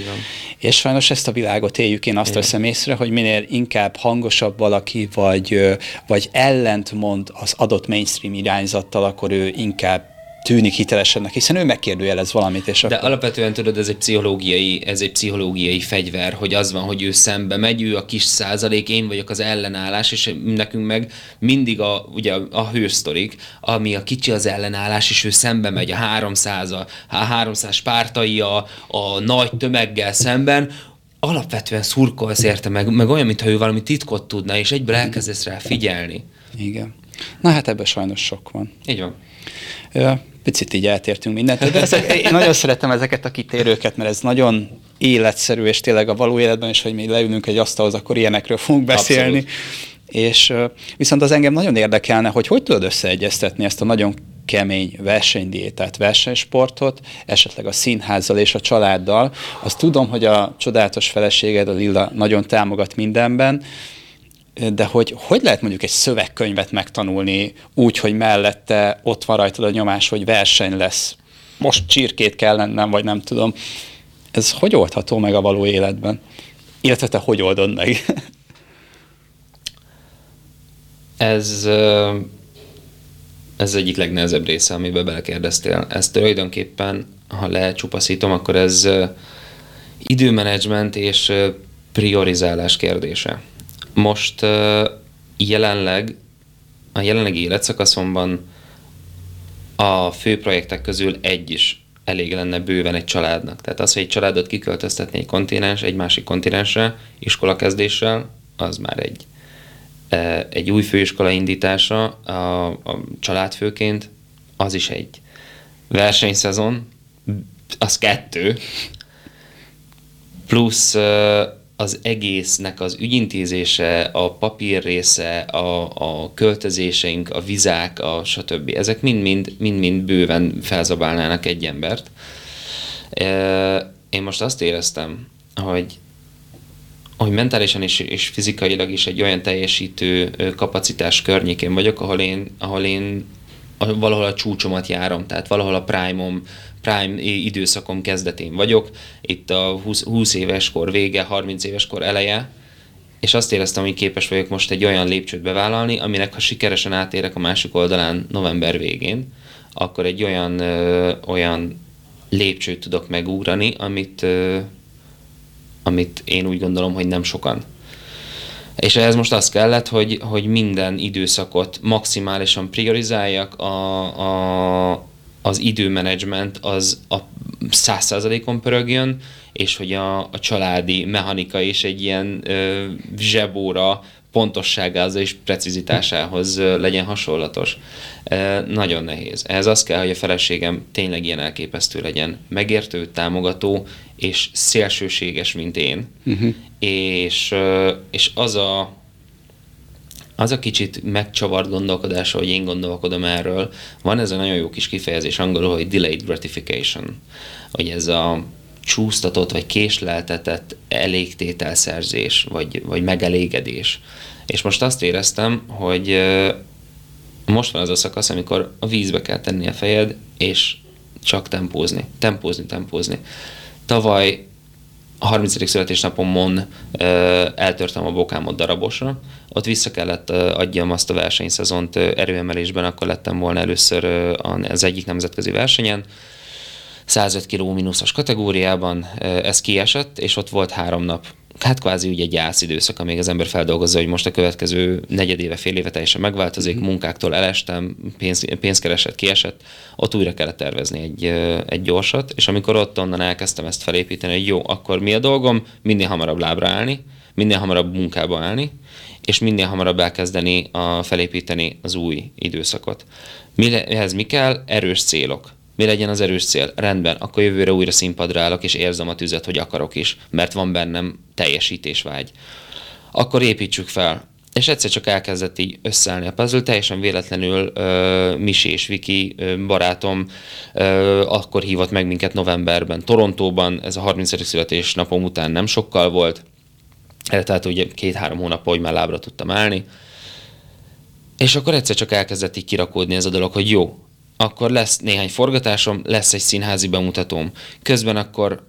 és sajnos ezt a világot éljük, én azt igen. veszem észre, hogy minél inkább hangosabb valaki, vagy, vagy ellentmond az adott mainstream irányzattal, akkor ő inkább tűnik hitelesennek, hiszen ő megkérdőjelez valamit. És De akkor... alapvetően tudod, ez egy pszichológiai, ez egy pszichológiai fegyver, hogy az van, hogy ő szembe megy, ő a kis százalék, én vagyok az ellenállás, és nekünk meg mindig a, ugye a hősztorik, ami a kicsi az ellenállás, és ő szembe megy a 300, a, a 300 pártai a, a nagy tömeggel szemben, alapvetően szurkolsz érte meg, meg olyan, mintha ő valami titkot tudna, és egyből elkezdesz rá figyelni. Igen. Na hát ebben sajnos sok van. Így van picit így eltértünk mindent, de *laughs* ezek, én nagyon szeretem ezeket a kitérőket, mert ez nagyon életszerű, és tényleg a való életben is, hogy mi leülünk egy asztalhoz, akkor ilyenekről fogunk beszélni. Abszolút. És viszont az engem nagyon érdekelne, hogy hogy tudod összeegyeztetni ezt a nagyon kemény versenydiétát, versenysportot, esetleg a színházzal és a családdal. Azt tudom, hogy a csodálatos feleséged, a Lilla nagyon támogat mindenben, de hogy hogy lehet mondjuk egy szövegkönyvet megtanulni úgy, hogy mellette ott van rajtad a nyomás, hogy verseny lesz, most csirkét kell lennem, vagy nem tudom. Ez hogy oldható meg a való életben? Illetve te hogy oldod meg? *laughs* ez, ez egyik legnehezebb része, amiben belekérdeztél. Ez tulajdonképpen, ha lecsupaszítom, akkor ez időmenedzsment és priorizálás kérdése. Most jelenleg, a jelenlegi életszakaszomban a fő projektek közül egy is elég lenne bőven egy családnak. Tehát az, hogy egy családot kiköltöztetni egy kontinens, egy másik kontinensre, iskolakezdéssel, az már egy, egy új főiskola indítása a, a családfőként, az is egy versenyszezon, az kettő, plusz az egésznek az ügyintézése, a papír része, a, a költözéseink, a vizák, a stb. Ezek mind-mind bőven felzabálnának egy embert. Én most azt éreztem, hogy hogy mentálisan és, és fizikailag is egy olyan teljesítő kapacitás környékén vagyok, ahol én, ahol én valahol a csúcsomat járom, tehát valahol a prime-om prime időszakom kezdetén vagyok, itt a 20, 20 éves kor vége, 30 éves kor eleje, és azt éreztem, hogy képes vagyok most egy olyan lépcsőt bevállalni, aminek ha sikeresen átérek a másik oldalán november végén, akkor egy olyan, ö, olyan lépcsőt tudok megugrani, amit, ö, amit én úgy gondolom, hogy nem sokan. És ehhez most az kellett, hogy, hogy minden időszakot maximálisan priorizáljak, a, a, az időmenedzsment az a, száz százalékon pörögjön, és hogy a, a családi mechanika is egy ilyen ö, zsebóra pontosságához és precizitásához legyen hasonlatos. Nagyon nehéz. Ehhez az kell, hogy a feleségem tényleg ilyen elképesztő legyen. Megértő, támogató és szélsőséges, mint én. Uh-huh. És, és az a az a kicsit megcsavart gondolkodása, hogy én gondolkodom erről, van ez a nagyon jó kis kifejezés angolul, hogy delayed gratification, hogy ez a csúsztatott vagy késleltetett elégtételszerzés, vagy, vagy megelégedés. És most azt éreztem, hogy most van az a szakasz, amikor a vízbe kell tenni a fejed, és csak tempózni, tempózni, tempózni. Tavaly a 30. születésnapomon eltörtem a bokámot darabosra, ott vissza kellett adjam azt a versenyszezont erőemelésben, akkor lettem volna először az egyik nemzetközi versenyen, 105 kg mínuszos kategóriában ez kiesett, és ott volt három nap hát kvázi ugye egy gyászidőszak, amíg az ember feldolgozza, hogy most a következő negyed éve, fél éve teljesen megváltozik, mm-hmm. munkáktól elestem, pénz, pénzkeresett, kiesett, ott újra kellett tervezni egy, egy gyorsat, és amikor ott onnan elkezdtem ezt felépíteni, hogy jó, akkor mi a dolgom, minél hamarabb lábra állni, minél hamarabb munkába állni, és minél hamarabb elkezdeni a, felépíteni az új időszakot. Ehhez mi kell? Erős célok mi legyen az erős cél? Rendben, akkor jövőre újra színpadra állok, és érzem a tüzet, hogy akarok is, mert van bennem teljesítésvágy. Akkor építsük fel. És egyszer csak elkezdett így összeállni a puzzle, teljesen véletlenül uh, Misi és Viki uh, barátom uh, akkor hívott meg minket novemberben Torontóban, ez a 30. születésnapom után nem sokkal volt, tehát ugye két-három hónap, hogy már lábra tudtam állni, és akkor egyszer csak elkezdett így kirakódni ez a dolog, hogy jó, akkor lesz néhány forgatásom, lesz egy színházi bemutatóm. Közben akkor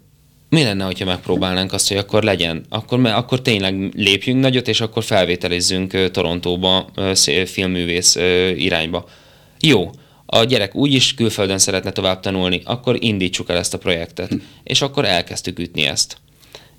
mi lenne, hogyha megpróbálnánk azt, hogy akkor legyen, akkor, akkor tényleg lépjünk nagyot, és akkor felvételizzünk Torontóba filmművész irányba. Jó, a gyerek úgyis külföldön szeretne tovább tanulni, akkor indítsuk el ezt a projektet. Hm. És akkor elkezdtük ütni ezt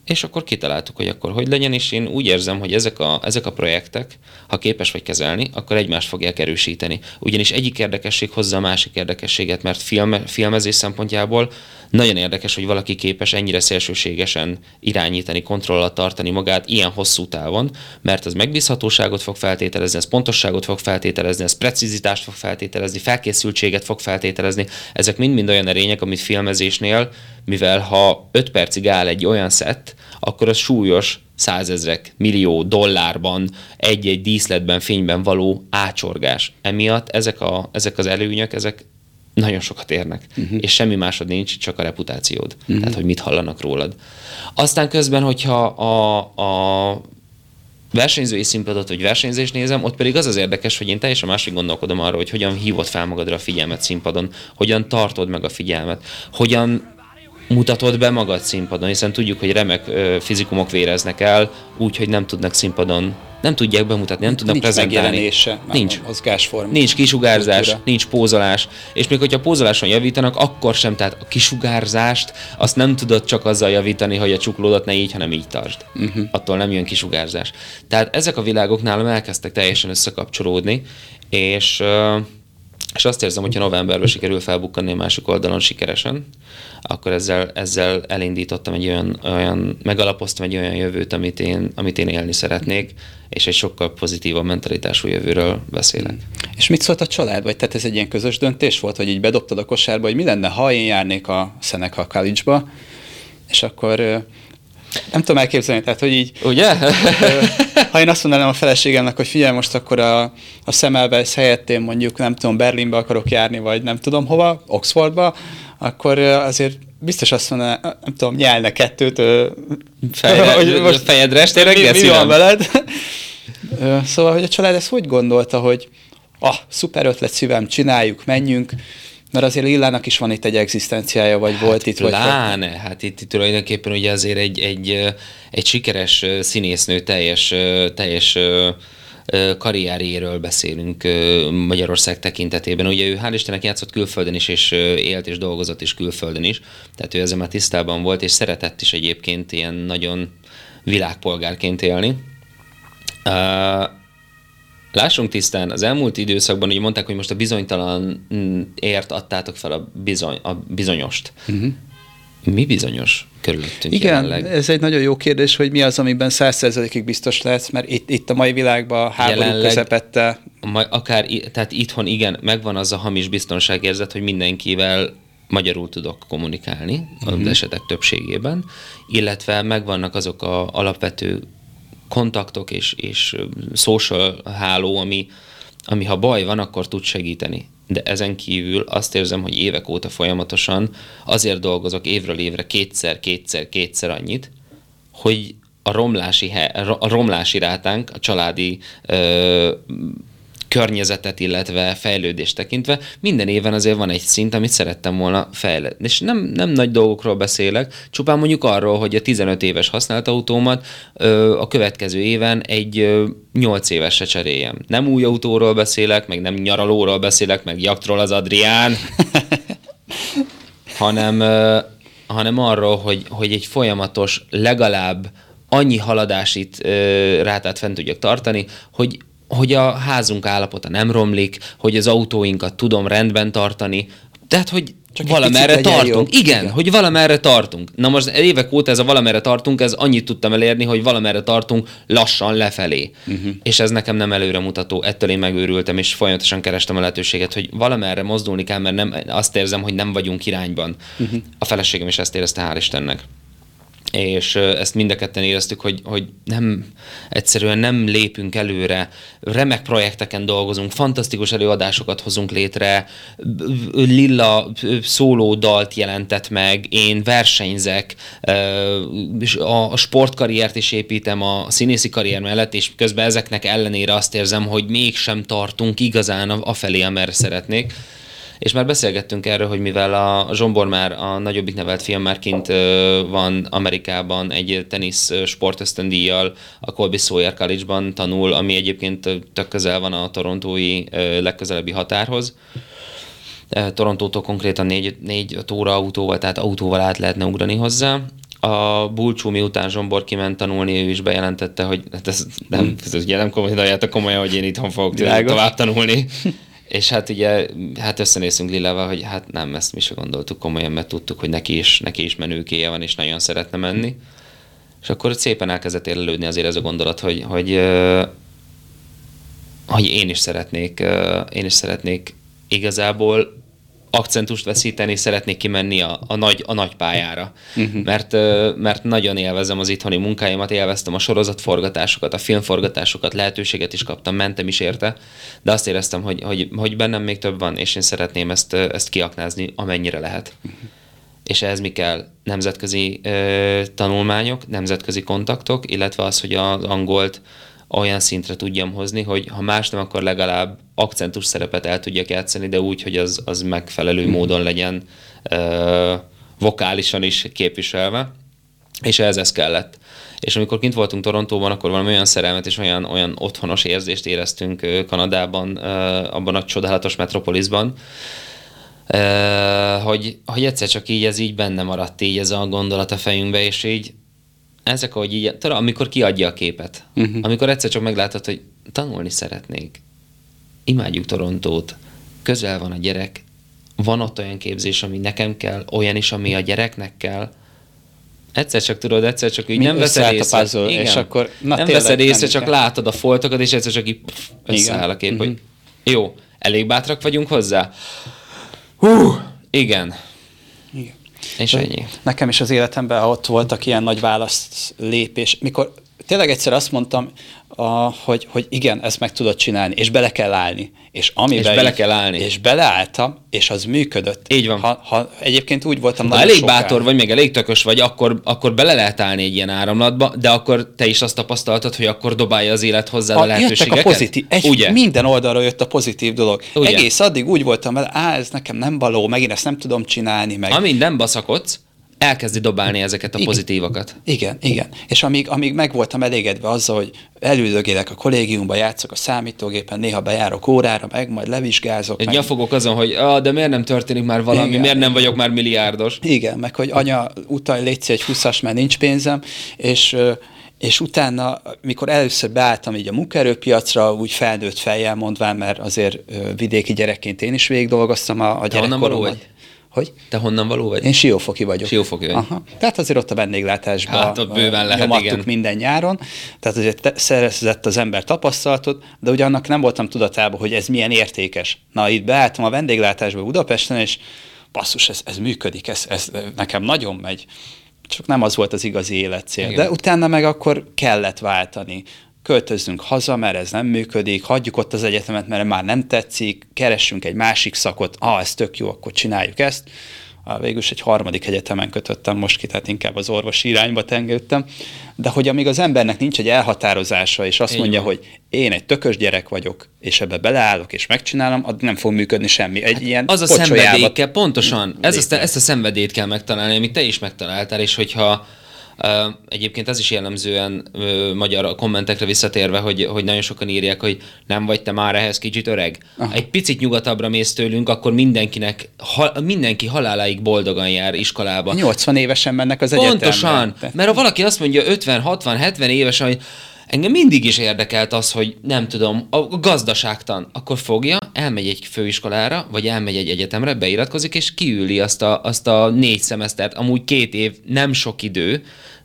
és akkor kitaláltuk, hogy akkor hogy legyen, és én úgy érzem, hogy ezek a, ezek a projektek, ha képes vagy kezelni, akkor egymást fogják erősíteni. Ugyanis egyik érdekesség hozza a másik érdekességet, mert film, filmezés szempontjából nagyon érdekes, hogy valaki képes ennyire szélsőségesen irányítani, kontrollat tartani magát ilyen hosszú távon, mert az megbízhatóságot fog feltételezni, ez pontosságot fog feltételezni, ez precizitást fog feltételezni, felkészültséget fog feltételezni. Ezek mind-mind olyan erények, amit filmezésnél, mivel ha 5 percig áll egy olyan szett, akkor az súlyos százezrek, millió dollárban egy-egy díszletben, fényben való ácsorgás. Emiatt ezek, a, ezek az előnyök, ezek nagyon sokat érnek, uh-huh. és semmi másod nincs, csak a reputációd. Uh-huh. Tehát, hogy mit hallanak rólad. Aztán közben, hogyha a, a versenyzői színpadot vagy versenyzést nézem, ott pedig az az érdekes, hogy én teljesen másik gondolkodom arról, hogy hogyan hívod fel magadra a figyelmet színpadon, hogyan tartod meg a figyelmet, hogyan mutatod be magad színpadon, hiszen tudjuk, hogy remek fizikumok véreznek el, úgy, hogy nem tudnak színpadon, nem tudják bemutatni, nem tudnak nincs prezentálni. Nincs mozgásform. Nincs kisugárzás, kultúra. nincs pózolás, és még hogyha pózoláson javítanak, akkor sem, tehát a kisugárzást azt nem tudod csak azzal javítani, hogy a csuklódat ne így, hanem így tartsd. Uh-huh. Attól nem jön kisugárzás. Tehát ezek a világok nálam elkezdtek teljesen összekapcsolódni, és és azt érzem, hogyha novemberben sikerül felbukkanni a másik oldalon sikeresen, akkor ezzel, ezzel elindítottam egy olyan, olyan, megalapoztam egy olyan jövőt, amit én, amit én élni szeretnék, és egy sokkal pozitívabb mentalitású jövőről beszélek. És mit szólt a család? Vagy tehát ez egy ilyen közös döntés volt, hogy így bedobtad a kosárba, hogy mi lenne, ha én járnék a Seneca College-ba, és akkor nem tudom elképzelni, tehát hogy így... Ugye? *laughs* ha én azt mondanám a feleségemnek, hogy figyelj, most akkor a, a Semmelweis helyett én mondjuk, nem tudom, Berlinbe akarok járni, vagy nem tudom hova, Oxfordba, akkor azért biztos azt mondaná, nem tudom, nyelne kettőt. Fejre, *laughs* hogy most fejedre tényleg mi, mi van veled? szóval, hogy a család ezt hogy gondolta, hogy ah, szuper ötlet szívem, csináljuk, menjünk, mert azért Lillának is van itt egy egzisztenciája, vagy hát volt itt. Pláne, vagy... hát itt, itt tulajdonképpen ugye azért egy, egy, egy sikeres színésznő teljes, teljes karrierjéről beszélünk Magyarország tekintetében. Ugye ő hál' Istennek játszott külföldön is, és élt és dolgozott is külföldön is, tehát ő ezzel már tisztában volt, és szeretett is egyébként ilyen nagyon világpolgárként élni. Lássunk tisztán, az elmúlt időszakban ugye mondták, hogy most a bizonytalan ért adtátok fel a, bizony, a bizonyost. Uh-huh. Mi bizonyos körülöttünk Igen, jelenleg? ez egy nagyon jó kérdés, hogy mi az, amiben százszerzelékig biztos lehetsz, mert itt, itt a mai világban a háború Jelenleg- közepette Ma- akár, tehát itthon igen, megvan az a hamis biztonságérzet, hogy mindenkivel magyarul tudok kommunikálni, az esetek többségében, illetve megvannak azok a alapvető kontaktok és, és social háló, ami, ami ha baj van, akkor tud segíteni. De ezen kívül azt érzem, hogy évek óta folyamatosan azért dolgozok évről évre kétszer, kétszer, kétszer annyit, hogy a romlási, he- a romlási rátánk, a családi ö, környezetet, illetve fejlődést tekintve, minden éven azért van egy szint, amit szerettem volna fejlődni. És nem, nem nagy dolgokról beszélek, csupán mondjuk arról, hogy a 15 éves használt autómat ö, a következő éven egy ö, 8 évesre cseréljem. Nem új autóról beszélek, meg nem nyaralóról beszélek, meg jaktról az Adrián, hanem, ö, hanem arról, hogy, hogy egy folyamatos, legalább annyi haladásit rátát fent tudjak tartani, hogy hogy a házunk állapota nem romlik, hogy az autóinkat tudom rendben tartani, tehát, hogy Csak valamerre tartunk. jobb. Igen, Igen. hogy valamerre tartunk. Na most évek óta ez a valamerre tartunk, ez annyit tudtam elérni, hogy valamerre tartunk lassan lefelé. Uh-huh. És ez nekem nem előremutató. Ettől én megőrültem, és folyamatosan kerestem a lehetőséget, hogy valamerre mozdulni kell, mert nem, azt érzem, hogy nem vagyunk irányban. Uh-huh. A feleségem is ezt érezte, hál' Istennek és ezt mind a ketten éreztük, hogy, hogy nem, egyszerűen nem lépünk előre, remek projekteken dolgozunk, fantasztikus előadásokat hozunk létre, Lilla szóló dalt jelentett meg, én versenyzek, a, sportkarriert is építem a színészi karrier mellett, és közben ezeknek ellenére azt érzem, hogy mégsem tartunk igazán a- afelé, amerre szeretnék. És már beszélgettünk erről, hogy mivel a Zsombor már a nagyobbik nevelt film már kint van Amerikában egy tenisz sportösztöndíjjal, a Colby Sawyer College-ban tanul, ami egyébként tök közel van a torontói legközelebbi határhoz. Torontótól konkrétan négy, négy óra autóval, tehát autóval át lehetne ugrani hozzá. A Bulcsú miután Zsombor kiment tanulni, ő is bejelentette, hogy hát ez nem, ez ugye nem gondoljátok komolyan, hogy én itthon fogok tovább tanulni. *laughs* És hát ugye, hát összenézünk Lillával, hogy hát nem, ezt mi se gondoltuk komolyan, mert tudtuk, hogy neki is, neki is menőkéje van, és nagyon szeretne menni. És akkor szépen elkezdett érlelődni azért ez a gondolat, hogy, hogy, hogy én is szeretnék, én is szeretnék igazából akcentust veszíteni, szeretnék kimenni a, a, nagy, a nagy pályára. Uh-huh. Mert, mert nagyon élvezem az itthoni munkáimat, élveztem a sorozatforgatásokat, a filmforgatásokat, lehetőséget is kaptam, mentem is érte, de azt éreztem, hogy, hogy, hogy bennem még több van, és én szeretném ezt, ezt kiaknázni, amennyire lehet. Uh-huh. És ehhez mi kell? Nemzetközi ö, tanulmányok, nemzetközi kontaktok, illetve az, hogy az angolt olyan szintre tudjam hozni, hogy ha más nem, akkor legalább akcentus szerepet el tudjak játszani, de úgy, hogy az, az megfelelő módon legyen ö, vokálisan is képviselve. És ehhez ez kellett. És amikor kint voltunk Torontóban, akkor valami olyan szerelmet és olyan, olyan otthonos érzést éreztünk Kanadában, ö, abban a csodálatos metropolisban, ö, hogy, hogy egyszer csak így ez így benne maradt így ez a gondolat a fejünkbe, és így ezek, ahogy így, tudod, amikor kiadja a képet, uh-huh. amikor egyszer csak meglátod, hogy tanulni szeretnék, imádjuk Torontót, közel van a gyerek, van ott olyan képzés, ami nekem kell, olyan is, ami a gyereknek kell, egyszer csak tudod, egyszer csak így Mi nem veszed észre. puzzle, igen, és akkor- na nem veszed észre, csak kell. látod a foltokat, és egyszer csak így pff, összeáll a kép, Igen. hogy jó, elég bátrak vagyunk hozzá? Hú, igen. Igen. És ennyi. Nekem is az életemben ott voltak ilyen nagy választ lépés, mikor tényleg egyszer azt mondtam, a, hogy, hogy igen, ezt meg tudod csinálni, és bele kell állni. És, amiben És bele így- kell állni. És beleálltam, és az működött. Így van. Ha, ha egyébként úgy voltam Ha elég sokáig. bátor vagy, meg elég tökös vagy, akkor, akkor bele lehet állni egy ilyen áramlatba, de akkor te is azt tapasztaltad, hogy akkor dobálja az élet hozzá a, A, lehetőségeket. a pozitív, egy, Ugye? minden oldalról jött a pozitív dolog. Ugye? Egész addig úgy voltam vele, á, ez nekem nem való, megint ezt nem tudom csinálni, meg... Amint nem baszakodsz, elkezdi dobálni ezeket a Igen. pozitívakat. Igen, igen. És amíg, amíg meg voltam elégedve azzal, hogy elüldögélek a kollégiumba, játszok a számítógépen, néha bejárok órára, meg majd levizsgázok. Egy meg, nyafogok azon, hogy ah, de miért nem történik már valami, Igen. miért nem vagyok már milliárdos. Igen, meg hogy anya, utalj légy egy 20 mert nincs pénzem, és és utána, mikor először beálltam így a munkaerőpiacra, úgy felnőtt fejjel mondván, mert azért vidéki gyerekként én is végig dolgoztam a, a gyerekkoromat. Hogy? Te honnan való vagy? Én siófoki vagyok. Siófoki vagy. Aha. Tehát azért ott a vendéglátásban Hát, ott bőven lehet, igen. minden nyáron, tehát azért szerezett az ember tapasztalatot, de ugye annak nem voltam tudatában, hogy ez milyen értékes. Na, itt beálltam a vendéglátásba Budapesten, és basszus, ez, ez működik, ez, ez nekem nagyon megy. Csak nem az volt az igazi életcél. Igen. De utána meg akkor kellett váltani. Költözzünk haza, mert ez nem működik, hagyjuk ott az egyetemet, mert már nem tetszik, keressünk egy másik szakot, ah, ez tök jó, akkor csináljuk ezt. Ah, Végül is egy harmadik egyetemen kötöttem most ki, tehát inkább az orvosi irányba tengődtem. De hogy amíg az embernek nincs egy elhatározása, és azt Így mondja, van. hogy én egy tökös gyerek vagyok, és ebbe beleállok, és megcsinálom, addig nem fog működni semmi. Egy ilyen Az a szenvedély kell, pontosan, ez azt, ezt a szenvedélyt kell megtalálni, amit te is megtaláltál, és hogyha egyébként ez is jellemzően magyar kommentekre visszatérve, hogy, hogy nagyon sokan írják, hogy nem vagy te már ehhez kicsit öreg. Aha. Egy picit nyugatabbra mész tőlünk, akkor mindenkinek, ha, mindenki haláláig boldogan jár iskolába. 80 évesen mennek az egyetemre. Pontosan, mert ha valaki azt mondja 50, 60, 70 évesen, hogy engem mindig is érdekelt az, hogy nem tudom, a gazdaságtan, akkor fogja, elmegy egy főiskolára, vagy elmegy egy egyetemre, beiratkozik, és kiüli azt a, azt a négy szemesztert, amúgy két év, nem sok idő,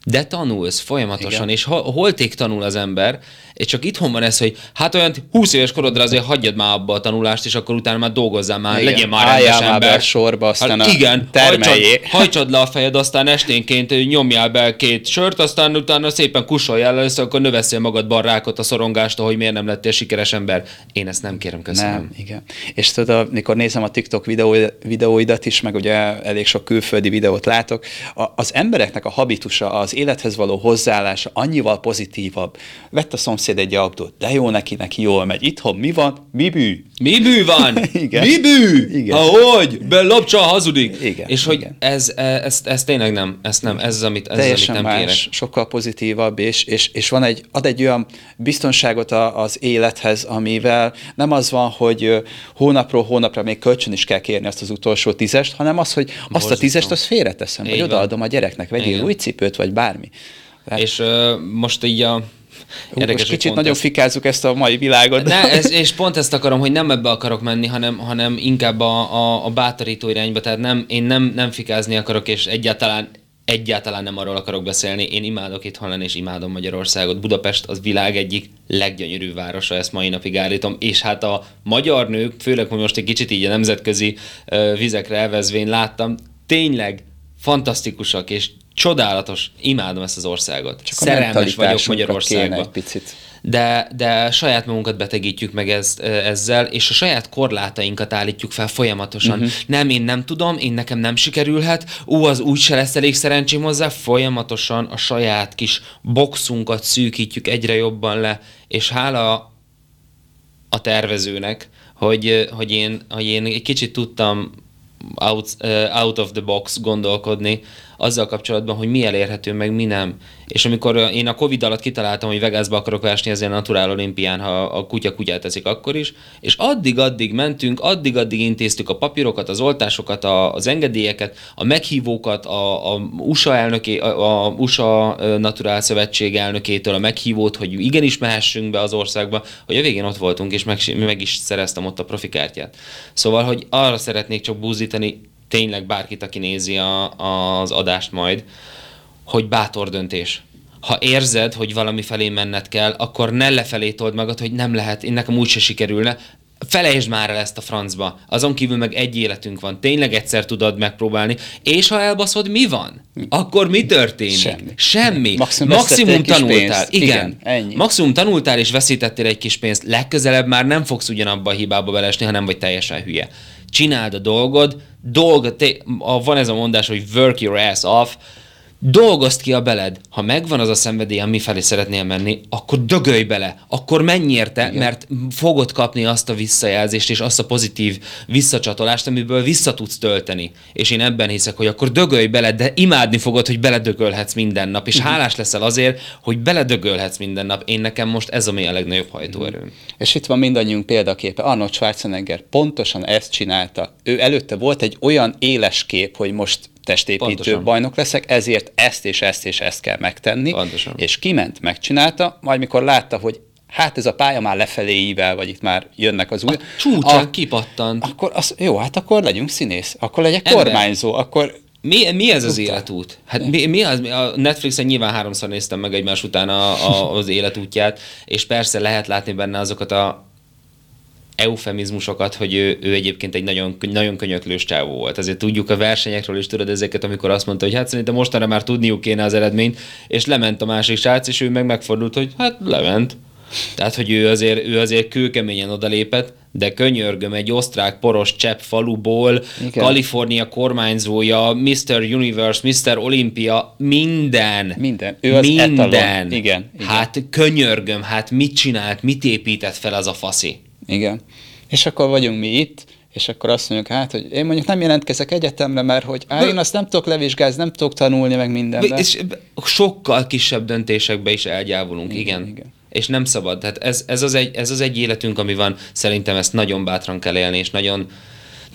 de tanulsz folyamatosan, Igen. és ho- holték tanul az ember, és csak itthon van ez, hogy hát olyan 20 éves korodra azért hagyjad már abba a tanulást, és akkor utána már dolgozzál már, Igen. legyen már rendes már ember. be sorba, aztán hát igen, hajtsad, hajtsad le a fejed, aztán esténként nyomjál be két sört, aztán utána szépen kusoljál először, akkor növeszél magadban rákot a szorongást, hogy miért nem lettél sikeres ember. Én ezt nem kérem, köszönöm. Nem, igen. És tudod, amikor nézem a TikTok videó, videóidat is, meg ugye elég sok külföldi videót látok, a, az embereknek a habitusa, az élethez való hozzáállása annyival pozitívabb. Vett a szomszéd egy autót, de jó neki, neki jól megy. Itthon mi van? Mi bű? Mi bű van? *laughs* Igen. Mi bű? Igen. Ahogy? Belopcsa hazudik. Igen, És hogy igen. ez, ez, ez, tényleg nem, ez nem, ez az, amit, ez az, amit teljesen nem más, kérek. sokkal pozitívabb, és, és, és van egy, ad egy olyan biztonságot a, az élethez, amivel nem az van, hogy hónapról hónapra még kölcsön is kell kérni azt az utolsó tízest, hanem az, hogy azt a tízest azt félreteszem, vagy Így van. odaadom a gyereknek, vegyél új cipőt, vagy bármi. Tehát, És uh, most így a... Hú, most hogy kicsit nagyon ezt- fikázzuk ezt a mai világot. Ne, *laughs* ez, és pont ezt akarom, hogy nem ebbe akarok menni, hanem, hanem inkább a, a, a bátorító irányba. Tehát nem, én nem, nem fikázni akarok, és egyáltalán egyáltalán nem arról akarok beszélni. Én imádok itthon lenni, és imádom Magyarországot. Budapest az világ egyik leggyönyörűbb városa, ezt mai napig állítom. És hát a magyar nők, főleg, hogy most egy kicsit így a nemzetközi vizekre elvezvén láttam, tényleg fantasztikusak, és csodálatos. Imádom ezt az országot. Csak Szerelmes vagyok mentalitásunkra Magyarországba kéne egy picit. de, de saját magunkat betegítjük meg ez, ezzel, és a saját korlátainkat állítjuk fel folyamatosan. Uh-huh. Nem, én nem tudom, én nekem nem sikerülhet, ú, az úgy se lesz elég szerencsém hozzá, folyamatosan a saját kis boxunkat szűkítjük egyre jobban le, és hála a tervezőnek, hogy, hogy, én, hogy én egy kicsit tudtam out, out of the box gondolkodni azzal kapcsolatban, hogy mi elérhető, meg mi nem. És amikor én a Covid alatt kitaláltam, hogy Vegasba akarok vásni ezen a Natural Olimpián, ha a kutya kutyát teszik akkor is, és addig-addig mentünk, addig-addig intéztük a papírokat, az oltásokat, a, az engedélyeket, a meghívókat, a, a USA elnöké, a, a USA Natural Szövetség elnökétől a meghívót, hogy igenis mehessünk be az országba, hogy a végén ott voltunk, és meg, meg is szereztem ott a profikártyát. Szóval, hogy arra szeretnék csak búzítani tényleg bárkit, aki nézi a, az adást majd, hogy bátor döntés. Ha érzed, hogy valami felé menned kell, akkor ne lefelé told magad, hogy nem lehet, én nekem úgyse sikerülne. Felejtsd már el ezt a francba. Azon kívül meg egy életünk van. Tényleg egyszer tudod megpróbálni. És ha elbaszod, mi van? Akkor mi történik? Semmi. Semmi. Maximum Maximum tanultál. pénzt. Igen. Igen, ennyi. Maximum tanultál és veszítettél egy kis pénzt. Legközelebb már nem fogsz ugyanabba a hibába belesni, ha nem vagy teljesen hülye. Csináld a dolgod, dolgod, te, a, van ez a mondás, hogy work your ass off, dolgozd ki a beled. Ha megvan az a szenvedély, ami felé szeretnél menni, akkor dögölj bele, akkor menj érte, Igen. mert fogod kapni azt a visszajelzést és azt a pozitív visszacsatolást, amiből vissza tudsz tölteni. És én ebben hiszek, hogy akkor dögölj bele, de imádni fogod, hogy beledögölhetsz minden nap, és hálás leszel azért, hogy beledögölhetsz minden nap. Én nekem most ez ami a legnagyobb hajtóerőm. És itt van mindannyiunk példaképe. Arnold Schwarzenegger pontosan ezt csinálta. Ő előtte volt egy olyan éles kép, hogy most testépítő Pontosan. bajnok leszek, ezért ezt és ezt és ezt kell megtenni. Pontosan. És kiment, megcsinálta, majd mikor látta, hogy hát ez a pálya már lefelé ível, vagy itt már jönnek az új... A csúcsán a, kipattant. Akkor az, jó, hát akkor legyünk színész, akkor legyek Ember. kormányzó, akkor mi, mi ez az életút? Hát mi, mi az? A Netflixen nyilván háromszor néztem meg egymás után a, a, az életútját, és persze lehet látni benne azokat a eufemizmusokat, hogy ő, ő egyébként egy nagyon, nagyon könyöklős csávó volt. Azért tudjuk a versenyekről is, tudod ezeket, amikor azt mondta, hogy hát szerintem mostanra már tudniuk kéne az eredményt, és lement a másik srác, és ő meg megfordult, hogy hát lement. Tehát, hogy ő azért, ő azért kőkeményen odalépett, de könyörgöm, egy osztrák poros csepp faluból, Igen. Kalifornia kormányzója, Mr. Universe, Mr. Olympia, minden. Minden. Ő az minden. Etalon. Igen, Igen. Hát könyörgöm, hát mit csinált, mit épített fel az a faszi? Igen. És akkor vagyunk mi itt, és akkor azt mondjuk, hát, hogy én mondjuk nem jelentkezek egyetemre, mert hogy á, én azt nem tudok levizsgázni, nem tudok tanulni, meg mindenben. És sokkal kisebb döntésekbe is elgyávulunk, igen. igen. igen. És nem szabad. Tehát ez, ez, az egy, ez az egy életünk, ami van. Szerintem ezt nagyon bátran kell élni, és nagyon,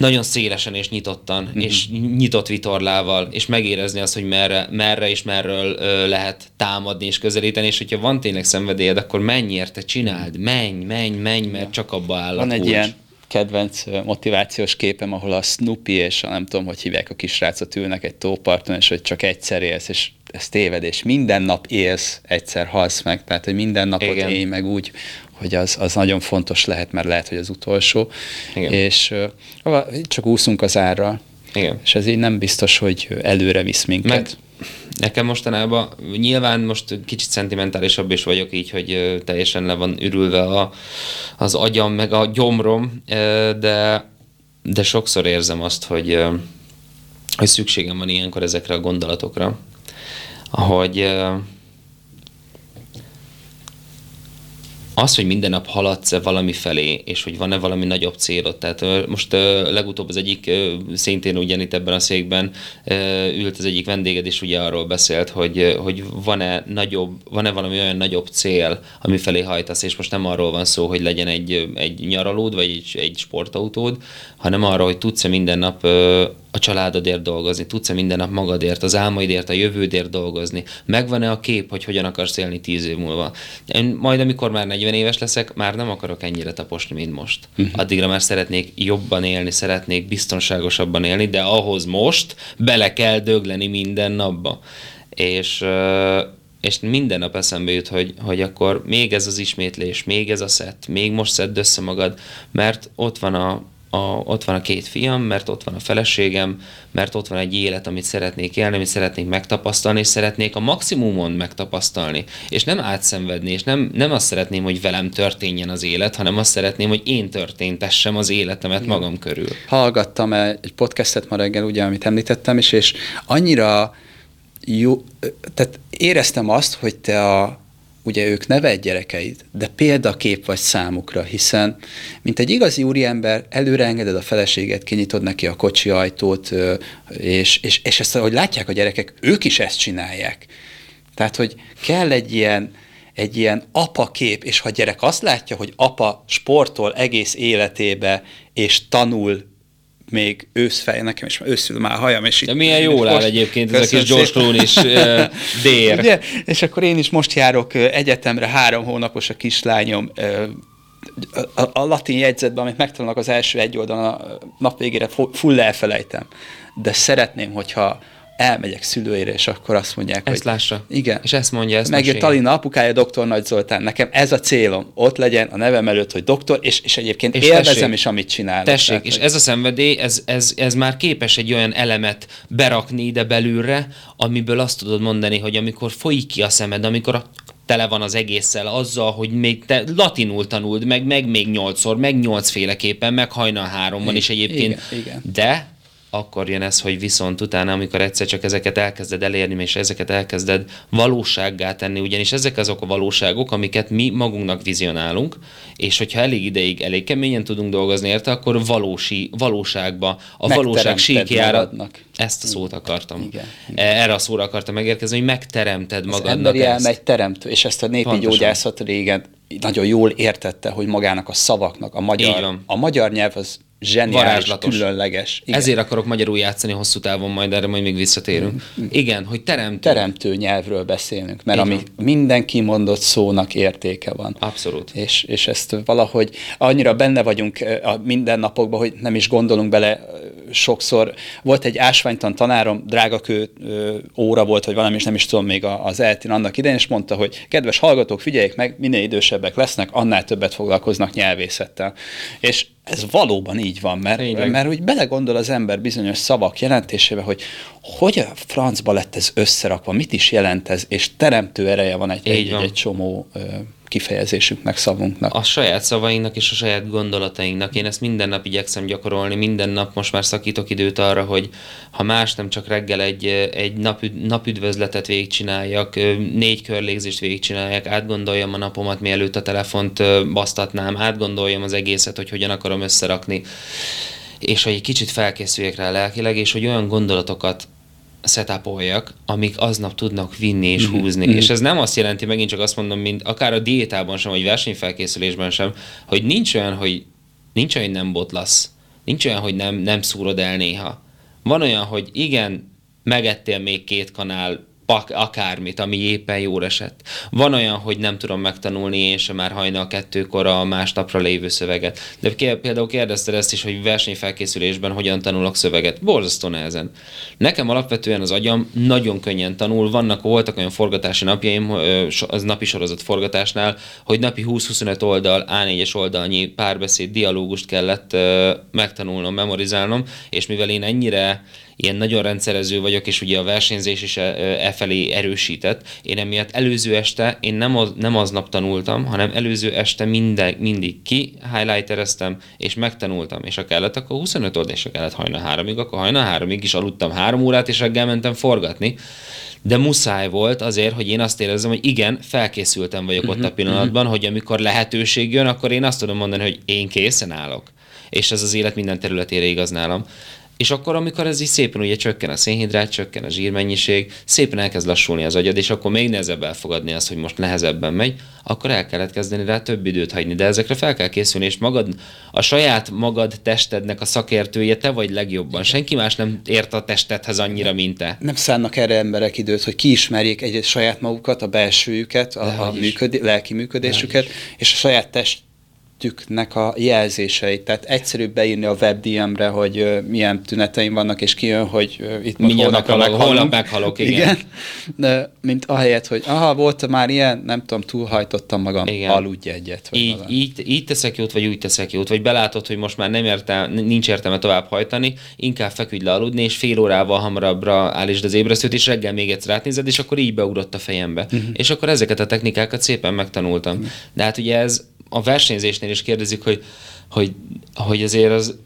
nagyon szélesen és nyitottan, mm-hmm. és nyitott vitorlával, és megérezni azt, hogy merre, merre és merről ö, lehet támadni és közelíteni, és hogyha van tényleg szenvedélyed, akkor menj érte, csináld, menj, menj, menj, mert csak abba áll Van egy ilyen kedvenc motivációs képem, ahol a Snoopy és a nem tudom, hogy hívják a kisrácot ülnek egy tóparton, és hogy csak egyszer élsz, és ez tévedés. Minden nap élsz, egyszer halsz meg, tehát hogy minden napot Igen. élj meg úgy, hogy az, az nagyon fontos lehet, mert lehet, hogy az utolsó. Igen. És uh, csak úszunk az árral. Igen. És ez így nem biztos, hogy előre visz minket. Meg nekem mostanában nyilván most kicsit szentimentálisabb is vagyok így, hogy teljesen le van ürülve a, az agyam, meg a gyomrom, de, de sokszor érzem azt, hogy, hogy szükségem van ilyenkor ezekre a gondolatokra, hogy az, hogy minden nap haladsz-e valami felé, és hogy van-e valami nagyobb célod. Tehát most legutóbb az egyik, szintén ugyanitt ebben a székben ült az egyik vendéged, és ugye arról beszélt, hogy, hogy van-e, nagyobb, van-e valami olyan nagyobb cél, ami felé hajtasz, és most nem arról van szó, hogy legyen egy, egy nyaralód, vagy egy, egy sportautód, hanem arról, hogy tudsz-e minden nap a családodért dolgozni, tudsz-e minden nap magadért, az álmaidért, a jövődért dolgozni, megvan-e a kép, hogy hogyan akarsz élni tíz év múlva. Én majd, amikor már 40 éves leszek, már nem akarok ennyire taposni, mint most. Uh-huh. Addigra már szeretnék jobban élni, szeretnék biztonságosabban élni, de ahhoz most bele kell dögleni minden napba. És és minden nap eszembe jut, hogy, hogy akkor még ez az ismétlés, még ez a szett, még most szedd össze magad, mert ott van a a, ott van a két fiam, mert ott van a feleségem, mert ott van egy élet, amit szeretnék élni, amit szeretnék megtapasztalni, és szeretnék a maximumon megtapasztalni. És nem átszenvedni, és nem, nem azt szeretném, hogy velem történjen az élet, hanem azt szeretném, hogy én történtessem az életemet magam körül. Hallgattam egy podcastet ma reggel, ugye, amit említettem is, és annyira jó, tehát éreztem azt, hogy te a, ugye ők neved gyerekeid, de példakép vagy számukra, hiszen mint egy igazi úriember előre engeded a feleséget, kinyitod neki a kocsi ajtót, és, és, és ezt, ahogy látják a gyerekek, ők is ezt csinálják. Tehát, hogy kell egy ilyen, egy ilyen apa kép, és ha a gyerek azt látja, hogy apa sportol egész életébe, és tanul még őszfej, nekem is őszül már hajam, és De milyen jól áll egyébként ez a kis George Clooney is uh, *laughs* dér. Ugye? És akkor én is most járok egyetemre, három hónapos a kislányom, a, a latin jegyzetben, amit megtanulnak az első egy oldalon, a nap végére full elfelejtem. De szeretném, hogyha elmegyek szülőire, és akkor azt mondják, ezt hogy... lássa. Igen. És ezt mondja, ezt Megírt Talina apukája, doktor Nagy Zoltán. Nekem ez a célom. Ott legyen a nevem előtt, hogy doktor, és, és egyébként és élvezem tessék, is, amit csinálok. Tessék, tehát, és hogy... ez a szenvedély, ez, ez, ez már képes egy olyan elemet berakni ide belülre, amiből azt tudod mondani, hogy amikor folyik ki a szemed, amikor a tele van az egésszel azzal, hogy még te latinul tanuld, meg, meg még nyolcszor, meg nyolcféleképpen, meg hajnal háromban is egyébként. Igen, igen. De akkor jön ez, hogy viszont utána, amikor egyszer csak ezeket elkezded elérni, és ezeket elkezded valósággá tenni, ugyanis ezek azok a valóságok, amiket mi magunknak vizionálunk, és hogyha elég ideig, elég keményen tudunk dolgozni érte, akkor valósi, valóságba, a valóság síkjára, ezt a szót akartam. Igen, igen. Erre a szóra akartam megérkezni, hogy megteremted magadnak Az emberi egy teremtő, és ezt a népi Pontosan. gyógyászat régen nagyon jól értette, hogy magának a szavaknak, a magyar, a magyar nyelv az zseniális, Varázslatos. különleges. Igen. Ezért akarok magyarul játszani hosszú távon, majd erre majd még visszatérünk. Igen, hogy teremtő. teremtő nyelvről beszélünk, mert Így ami minden kimondott szónak értéke van. Abszolút. És, és ezt valahogy annyira benne vagyunk eh, a mindennapokban, hogy nem is gondolunk bele sokszor. Volt egy ásványtan tanárom, drágakő ö, óra volt, vagy valami, és nem is tudom még az eltin annak idején, és mondta, hogy kedves hallgatók, figyeljék meg, minél idősebbek lesznek, annál többet foglalkoznak nyelvészettel. És ez valóban így van, mert, Tényleg. mert úgy belegondol az ember bizonyos szavak jelentésébe, hogy hogy a francba lett ez összerakva, mit is jelent ez, és teremtő ereje van egy, egy, van. egy csomó ö, kifejezésünknek, szavunknak. a saját szavainknak és a saját gondolatainknak. Én ezt minden nap igyekszem gyakorolni, minden nap most már szakítok időt arra, hogy ha más nem csak reggel egy, egy napüd, napüdvözletet végigcsináljak, négy körlégzést végigcsináljak, átgondoljam a napomat, mielőtt a telefont basztatnám, átgondoljam az egészet, hogy hogyan akarom összerakni, és hogy egy kicsit felkészüljek rá lelkileg, és hogy olyan gondolatokat setupoljak, amik aznap tudnak vinni és húzni. És ez nem azt jelenti, megint csak azt mondom, mint akár a diétában sem, vagy versenyfelkészülésben sem, hogy nincs olyan, hogy nincs olyan, hogy nem botlasz. Nincs olyan, hogy nem, nem szúrod el néha. Van olyan, hogy igen, megettél még két kanál pak, akármit, ami éppen jól esett. Van olyan, hogy nem tudom megtanulni én sem már hajnal kettőkor a másnapra lévő szöveget. De például kérdezted ezt is, hogy versenyfelkészülésben hogyan tanulok szöveget. Borzasztó nehezen. Nekem alapvetően az agyam nagyon könnyen tanul. Vannak, voltak olyan forgatási napjaim, az napi sorozat forgatásnál, hogy napi 20-25 oldal, A4-es oldalnyi párbeszéd, dialógust kellett megtanulnom, memorizálnom, és mivel én ennyire ilyen nagyon rendszerező vagyok, és ugye a versenyzés is e, e felé erősített. Én emiatt előző este, én nem, az, nem aznap tanultam, hanem előző este minden, mindig ki highlightereztem, és megtanultam, és ha kellett, akkor 25 oldal, és ha kellett hajnal háromig, akkor hajnal háromig is aludtam három órát, és reggel mentem forgatni. De muszáj volt azért, hogy én azt érezzem, hogy igen, felkészültem vagyok ott a pillanatban, hogy amikor lehetőség jön, akkor én azt tudom mondani, hogy én készen állok. És ez az élet minden területére igaz nálam. És akkor, amikor ez így szépen ugye csökken a szénhidrát, csökken a zsírmennyiség, szépen elkezd lassulni az agyad, és akkor még nehezebb elfogadni azt, hogy most nehezebben megy, akkor el kellett kezdeni rá több időt hagyni. De ezekre fel kell készülni, és magad, a saját magad testednek a szakértője te vagy legjobban. Senki más nem ért a testedhez annyira, mint te. Nem szánnak erre emberek időt, hogy kiismerjék egy saját magukat, a belsőjüket, a, a Dehogy is. működé, lelki működésüket, és a saját testüknek a jelzéseit. Tehát egyszerűbb beírni a webdm-re, hogy milyen tüneteim vannak, és kijön, hogy itt most holnapra meghalok, holnap meghalok, igen. igen. De, mint ahelyett, hogy aha, volt már ilyen, nem tudom, túlhajtottam magam, Igen. aludj egyet. Vagy így, valami. így, így teszek jót, vagy úgy teszek jót, vagy belátod, hogy most már nem értem, nincs értelme tovább hajtani, inkább feküdj le aludni, és fél órával hamarabbra állítsd az ébresztőt, és reggel még egyszer átnézed, és akkor így beugrott a fejembe. Uh-huh. És akkor ezeket a technikákat szépen megtanultam. Uh-huh. De hát ugye ez a versenyzésnél is kérdezik, hogy hogy, hogy azért az,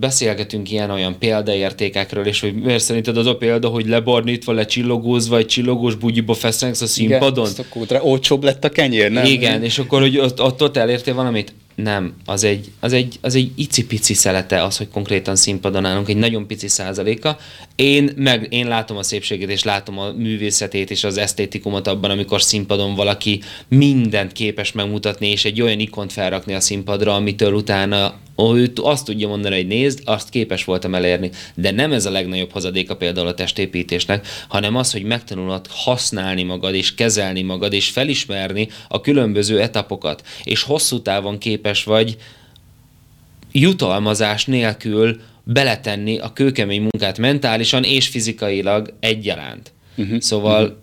beszélgetünk ilyen-olyan példaértékekről, és hogy miért szerinted az a példa, hogy lebarnítva, lecsillogózva, egy csillogós bugyiba feszengsz a színpadon? azt akkor dra- olcsóbb lett a kenyér, nem? Igen, és akkor, hogy ott, ott, ott elértél valamit? Nem, az egy, az, egy, az egy icipici szelete az, hogy konkrétan színpadon állunk, egy nagyon pici százaléka. Én, meg, én látom a szépségét, és látom a művészetét, és az esztétikumot abban, amikor színpadon valaki mindent képes megmutatni, és egy olyan ikont felrakni a színpadra, amitől utána ő azt tudja mondani, hogy nézd, azt képes voltam elérni. De nem ez a legnagyobb hozadéka például a testépítésnek, hanem az, hogy megtanulod használni magad, és kezelni magad, és felismerni a különböző etapokat, és hosszú távon képes vagy jutalmazás nélkül beletenni a kőkemény munkát mentálisan és fizikailag egyaránt. Uh-huh. Szóval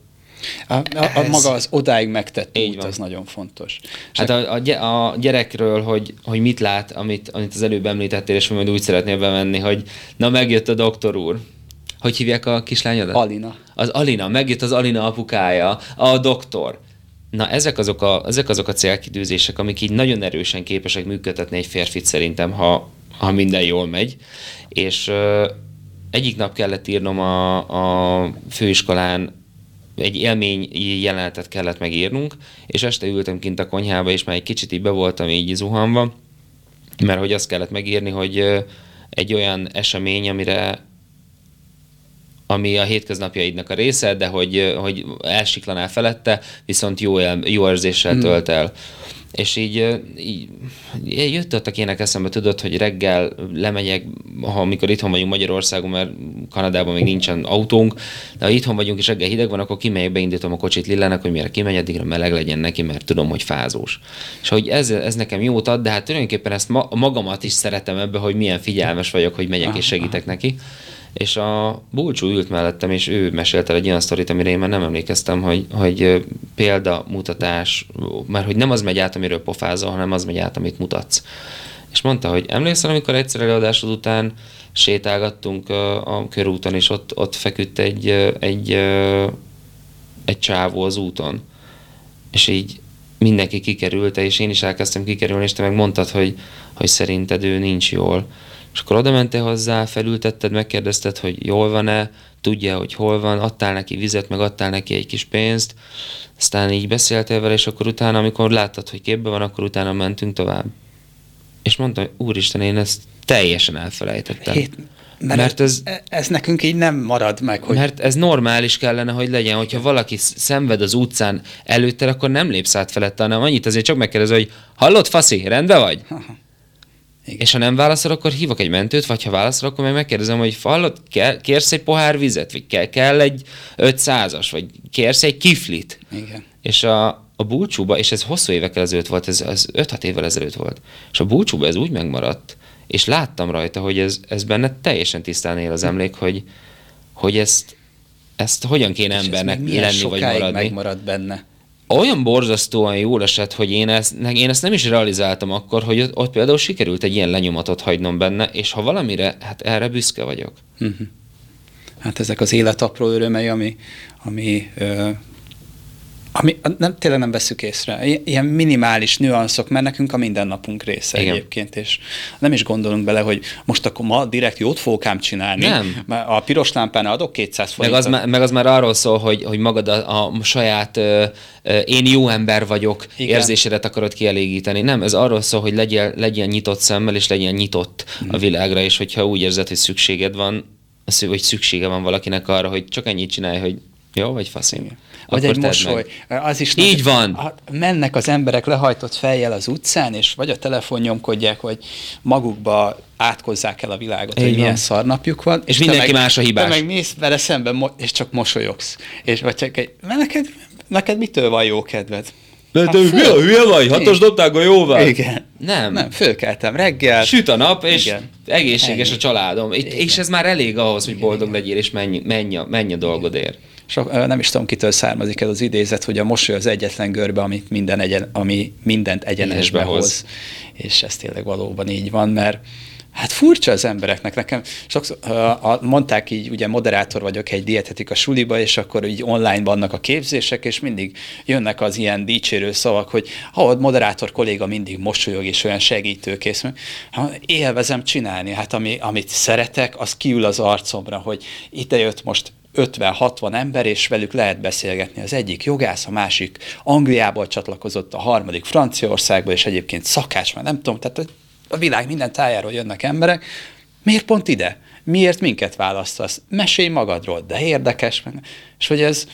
A, a, a Ez- maga az odáig megtett Így út, van. az nagyon fontos. Hát a, a, a gyerekről, hogy, hogy mit lát, amit, amit az előbb említettél, és majd úgy szeretnél bemenni, hogy na megjött a doktor úr. Hogy hívják a kislányodat? Alina. Az Alina, megjött az Alina apukája, a doktor. Na ezek azok a, ezek azok a célkidőzések, amik így nagyon erősen képesek működtetni egy férfit szerintem, ha, ha minden jól megy. És ö, egyik nap kellett írnom a, a főiskolán egy élmény jelenetet kellett megírnunk, és este ültem kint a konyhába, és már egy kicsit így be voltam így zuhanva, mert hogy azt kellett megírni, hogy egy olyan esemény, amire ami a hétköznapjaidnak a része, de hogy, hogy elsiklanál felette, viszont jó, el, jó érzéssel tölt el. és így, így jöttek ilyenek eszembe, tudod, hogy reggel lemegyek, ha amikor itthon vagyunk Magyarországon, mert Kanadában még nincsen autónk, de ha itthon vagyunk és reggel hideg van, akkor kimegyek, beindítom a kocsit Lillának, hogy mire kimegy, addigra meleg legyen neki, mert tudom, hogy fázós. És hogy ez, ez nekem jót ad, de hát tulajdonképpen ezt ma, magamat is szeretem ebbe, hogy milyen figyelmes vagyok, hogy megyek és segítek neki és a Bulcsú ült mellettem, és ő mesélte egy olyan sztorit, amire én már nem emlékeztem, hogy, hogy példamutatás, mert hogy nem az megy át, amiről pofázol, hanem az megy át, amit mutatsz. És mondta, hogy emlékszel, amikor egyszer előadásod után sétálgattunk a, körúton, és ott, ott feküdt egy, egy, egy csávó az úton. És így mindenki kikerülte, és én is elkezdtem kikerülni, és te meg mondtad, hogy, hogy szerinted ő nincs jól. És akkor oda mentél hozzá, felültetted, megkérdezted, hogy jól van-e, tudja, hogy hol van, adtál neki vizet, meg adtál neki egy kis pénzt, aztán így beszéltél vele, és akkor utána, amikor láttad, hogy képbe van, akkor utána mentünk tovább. És mondta, hogy úristen, én ezt teljesen elfelejtettem. Hét, mert, mert ez, ez nekünk így nem marad meg. Hogy... Mert ez normális kellene, hogy legyen, hogyha valaki szenved az utcán előtte, akkor nem lépsz át felette, hanem annyit azért csak megkérdez, hogy hallott, faszi, rendben vagy? Aha. Igen. És ha nem válaszol, akkor hívok egy mentőt, vagy ha válaszol, akkor meg megkérdezem, hogy hallod, kérsz egy pohár vizet, vagy kell, kell egy 500-as, vagy kérsz egy kiflit. Igen. És a, a búcsúba, és ez hosszú évekkel ezelőtt volt, ez, ez 5-6 évvel ezelőtt volt, és a búcsúba ez úgy megmaradt, és láttam rajta, hogy ez, ez benne teljesen tisztán él az emlék, hogy, hogy ezt, ezt hogyan kéne és embernek lenni, vagy maradni. megmarad benne olyan borzasztóan jól esett, hogy én ezt, én ezt nem is realizáltam akkor, hogy ott, ott például sikerült egy ilyen lenyomatot hagynom benne, és ha valamire, hát erre büszke vagyok. Uh-huh. Hát ezek az élet apró örömei, ami, ami ami nem, tényleg nem veszük észre. Ilyen minimális nüanszok, mert nekünk a mindennapunk része Igen. egyébként, és nem is gondolunk bele, hogy most akkor ma direkt jót fogok ám csinálni. Nem. A piros lámpán adok 200 forintot. Meg az, meg az már arról szól, hogy, hogy magad a, a saját ö, ö, én jó ember vagyok Igen. érzésedet akarod kielégíteni. Nem, ez arról szól, hogy legyél, legyél nyitott szemmel, és legyen nyitott hmm. a világra, és hogyha úgy érzed, hogy szükséged van, hogy szüksége van valakinek arra, hogy csak ennyit csinálj, hogy jó, vagy faszim. Vagy egy mosoly. Meg. Az is Így nagy, van. Mennek az emberek lehajtott fejjel az utcán, és vagy a telefon nyomkodják, vagy magukba átkozzák el a világot, Így hogy van. milyen szarnapjuk van. És, és mindenki meg, más a hibás. Te meg mész vele szemben, és csak mosolyogsz. És vagy csak egy, mert neked, neked mitől van jó kedved? De te hülye, hülye vagy? Hatos dobták a jóval? Igen. Nem. Nem, fölkeltem reggel. Süt a nap, és Igen. egészséges Ennyi. a családom. Igen. És ez már elég ahhoz, hogy boldog Igen. legyél, és menj, menj, a, menj a dolgodért sok, nem is tudom, kitől származik ez az idézet, hogy a mosoly az egyetlen görbe, amit minden egyen, ami mindent egyenesbe hoz. hoz. És ez tényleg valóban így van, mert Hát furcsa az embereknek. Nekem sokszor mondták így, ugye moderátor vagyok egy dietetika suliba, és akkor így online vannak a képzések, és mindig jönnek az ilyen dicsérő szavak, hogy ha moderátor kolléga mindig mosolyog, és olyan segítőkész. Élvezem csinálni, hát ami, amit szeretek, az kiül az arcomra, hogy ide jött most 50-60 ember, és velük lehet beszélgetni. Az egyik jogász, a másik Angliából csatlakozott, a harmadik Franciaországból, és egyébként szakács, már nem tudom, tehát a világ minden tájáról jönnek emberek. Miért pont ide? Miért minket választasz? Mesélj magadról, de érdekes. És hogy ez,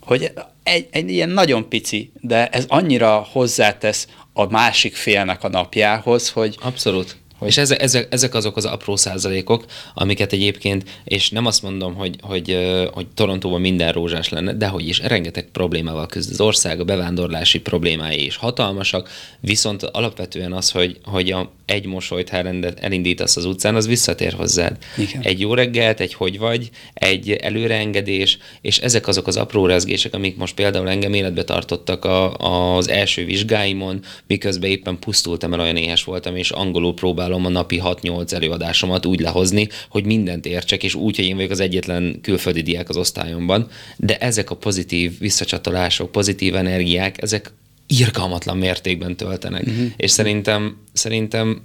hogy egy, egy ilyen nagyon pici, de ez annyira hozzátesz a másik félnek a napjához, hogy... Abszolút. És ezek, ezek, ezek azok az apró százalékok, amiket egyébként, és nem azt mondom, hogy, hogy, hogy Torontóban minden rózsás lenne, de hogy is rengeteg problémával küzd az ország, a bevándorlási problémái is hatalmasak, viszont alapvetően az, hogy, hogy a, egy mosolyt, ha elindítasz az utcán, az visszatér hozzád. Igen. Egy jó reggelt, egy hogy vagy, egy előreengedés, és ezek azok az apró rezgések, amik most például engem életbe tartottak a, az első vizsgáimon, miközben éppen pusztultam el, olyan éhes voltam, és angolul próbálom a napi 6-8 előadásomat úgy lehozni, hogy mindent értsek, és úgy, hogy én vagyok az egyetlen külföldi diák az osztályomban. De ezek a pozitív visszacsatolások, pozitív energiák, ezek irgalmatlan mértékben töltenek. Uh-huh. És szerintem, szerintem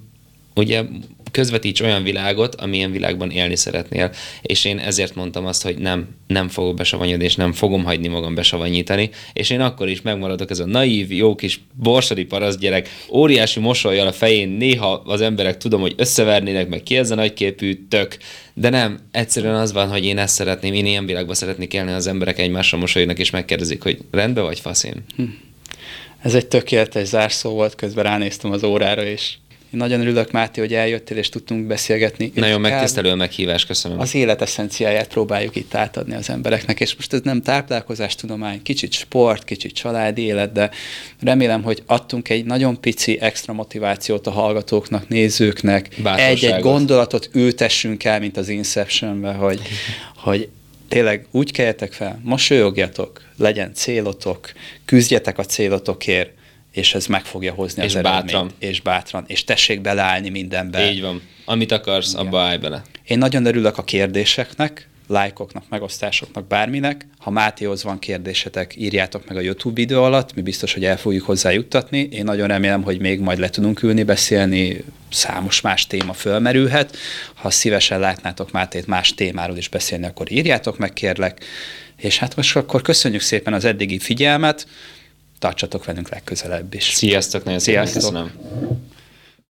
ugye közvetíts olyan világot, amilyen világban élni szeretnél. És én ezért mondtam azt, hogy nem, nem fogok besavanyodni, és nem fogom hagyni magam besavanyítani, és én akkor is megmaradok ez a naív, jó kis borsodi parasz gyerek, óriási mosolyjal a fején, néha az emberek tudom, hogy összevernének, meg ki ez a nagyképű tök, de nem, egyszerűen az van, hogy én ezt szeretném, én ilyen világban szeretnék élni, az emberek egymásra mosolyognak, és megkérdezik, hogy rendben vagy faszén. Hm. Ez egy tökéletes zárszó volt, közben ránéztem az órára, és én nagyon örülök, Máté, hogy eljöttél, és tudtunk beszélgetni. Nagyon megtisztelő a meghívás, köszönöm. Az élet eszenciáját próbáljuk itt átadni az embereknek, és most ez nem táplálkozás tudomány, kicsit sport, kicsit családi élet, de remélem, hogy adtunk egy nagyon pici extra motivációt a hallgatóknak, nézőknek, egy-egy gondolatot ültessünk el, mint az Inceptionben, hogy, hogy tényleg úgy keljetek fel, mosolyogjatok, legyen célotok, küzdjetek a célotokért, és ez meg fogja hozni és az bátran. eredményt. És bátran. És tessék beleállni mindenbe. Így van. Amit akarsz, Igen. abba állj bele. Én nagyon örülök a kérdéseknek, lájkoknak, megosztásoknak, bárminek. Ha Mátéhoz van kérdésetek, írjátok meg a YouTube videó alatt, mi biztos, hogy el fogjuk hozzá juttatni. Én nagyon remélem, hogy még majd le tudunk ülni, beszélni, számos más téma fölmerülhet. Ha szívesen látnátok Mátét más témáról is beszélni, akkor írjátok meg, kérlek. És hát most akkor köszönjük szépen az eddigi figyelmet, tartsatok velünk legközelebb is. Sziasztok, nagyon szépen köszönöm.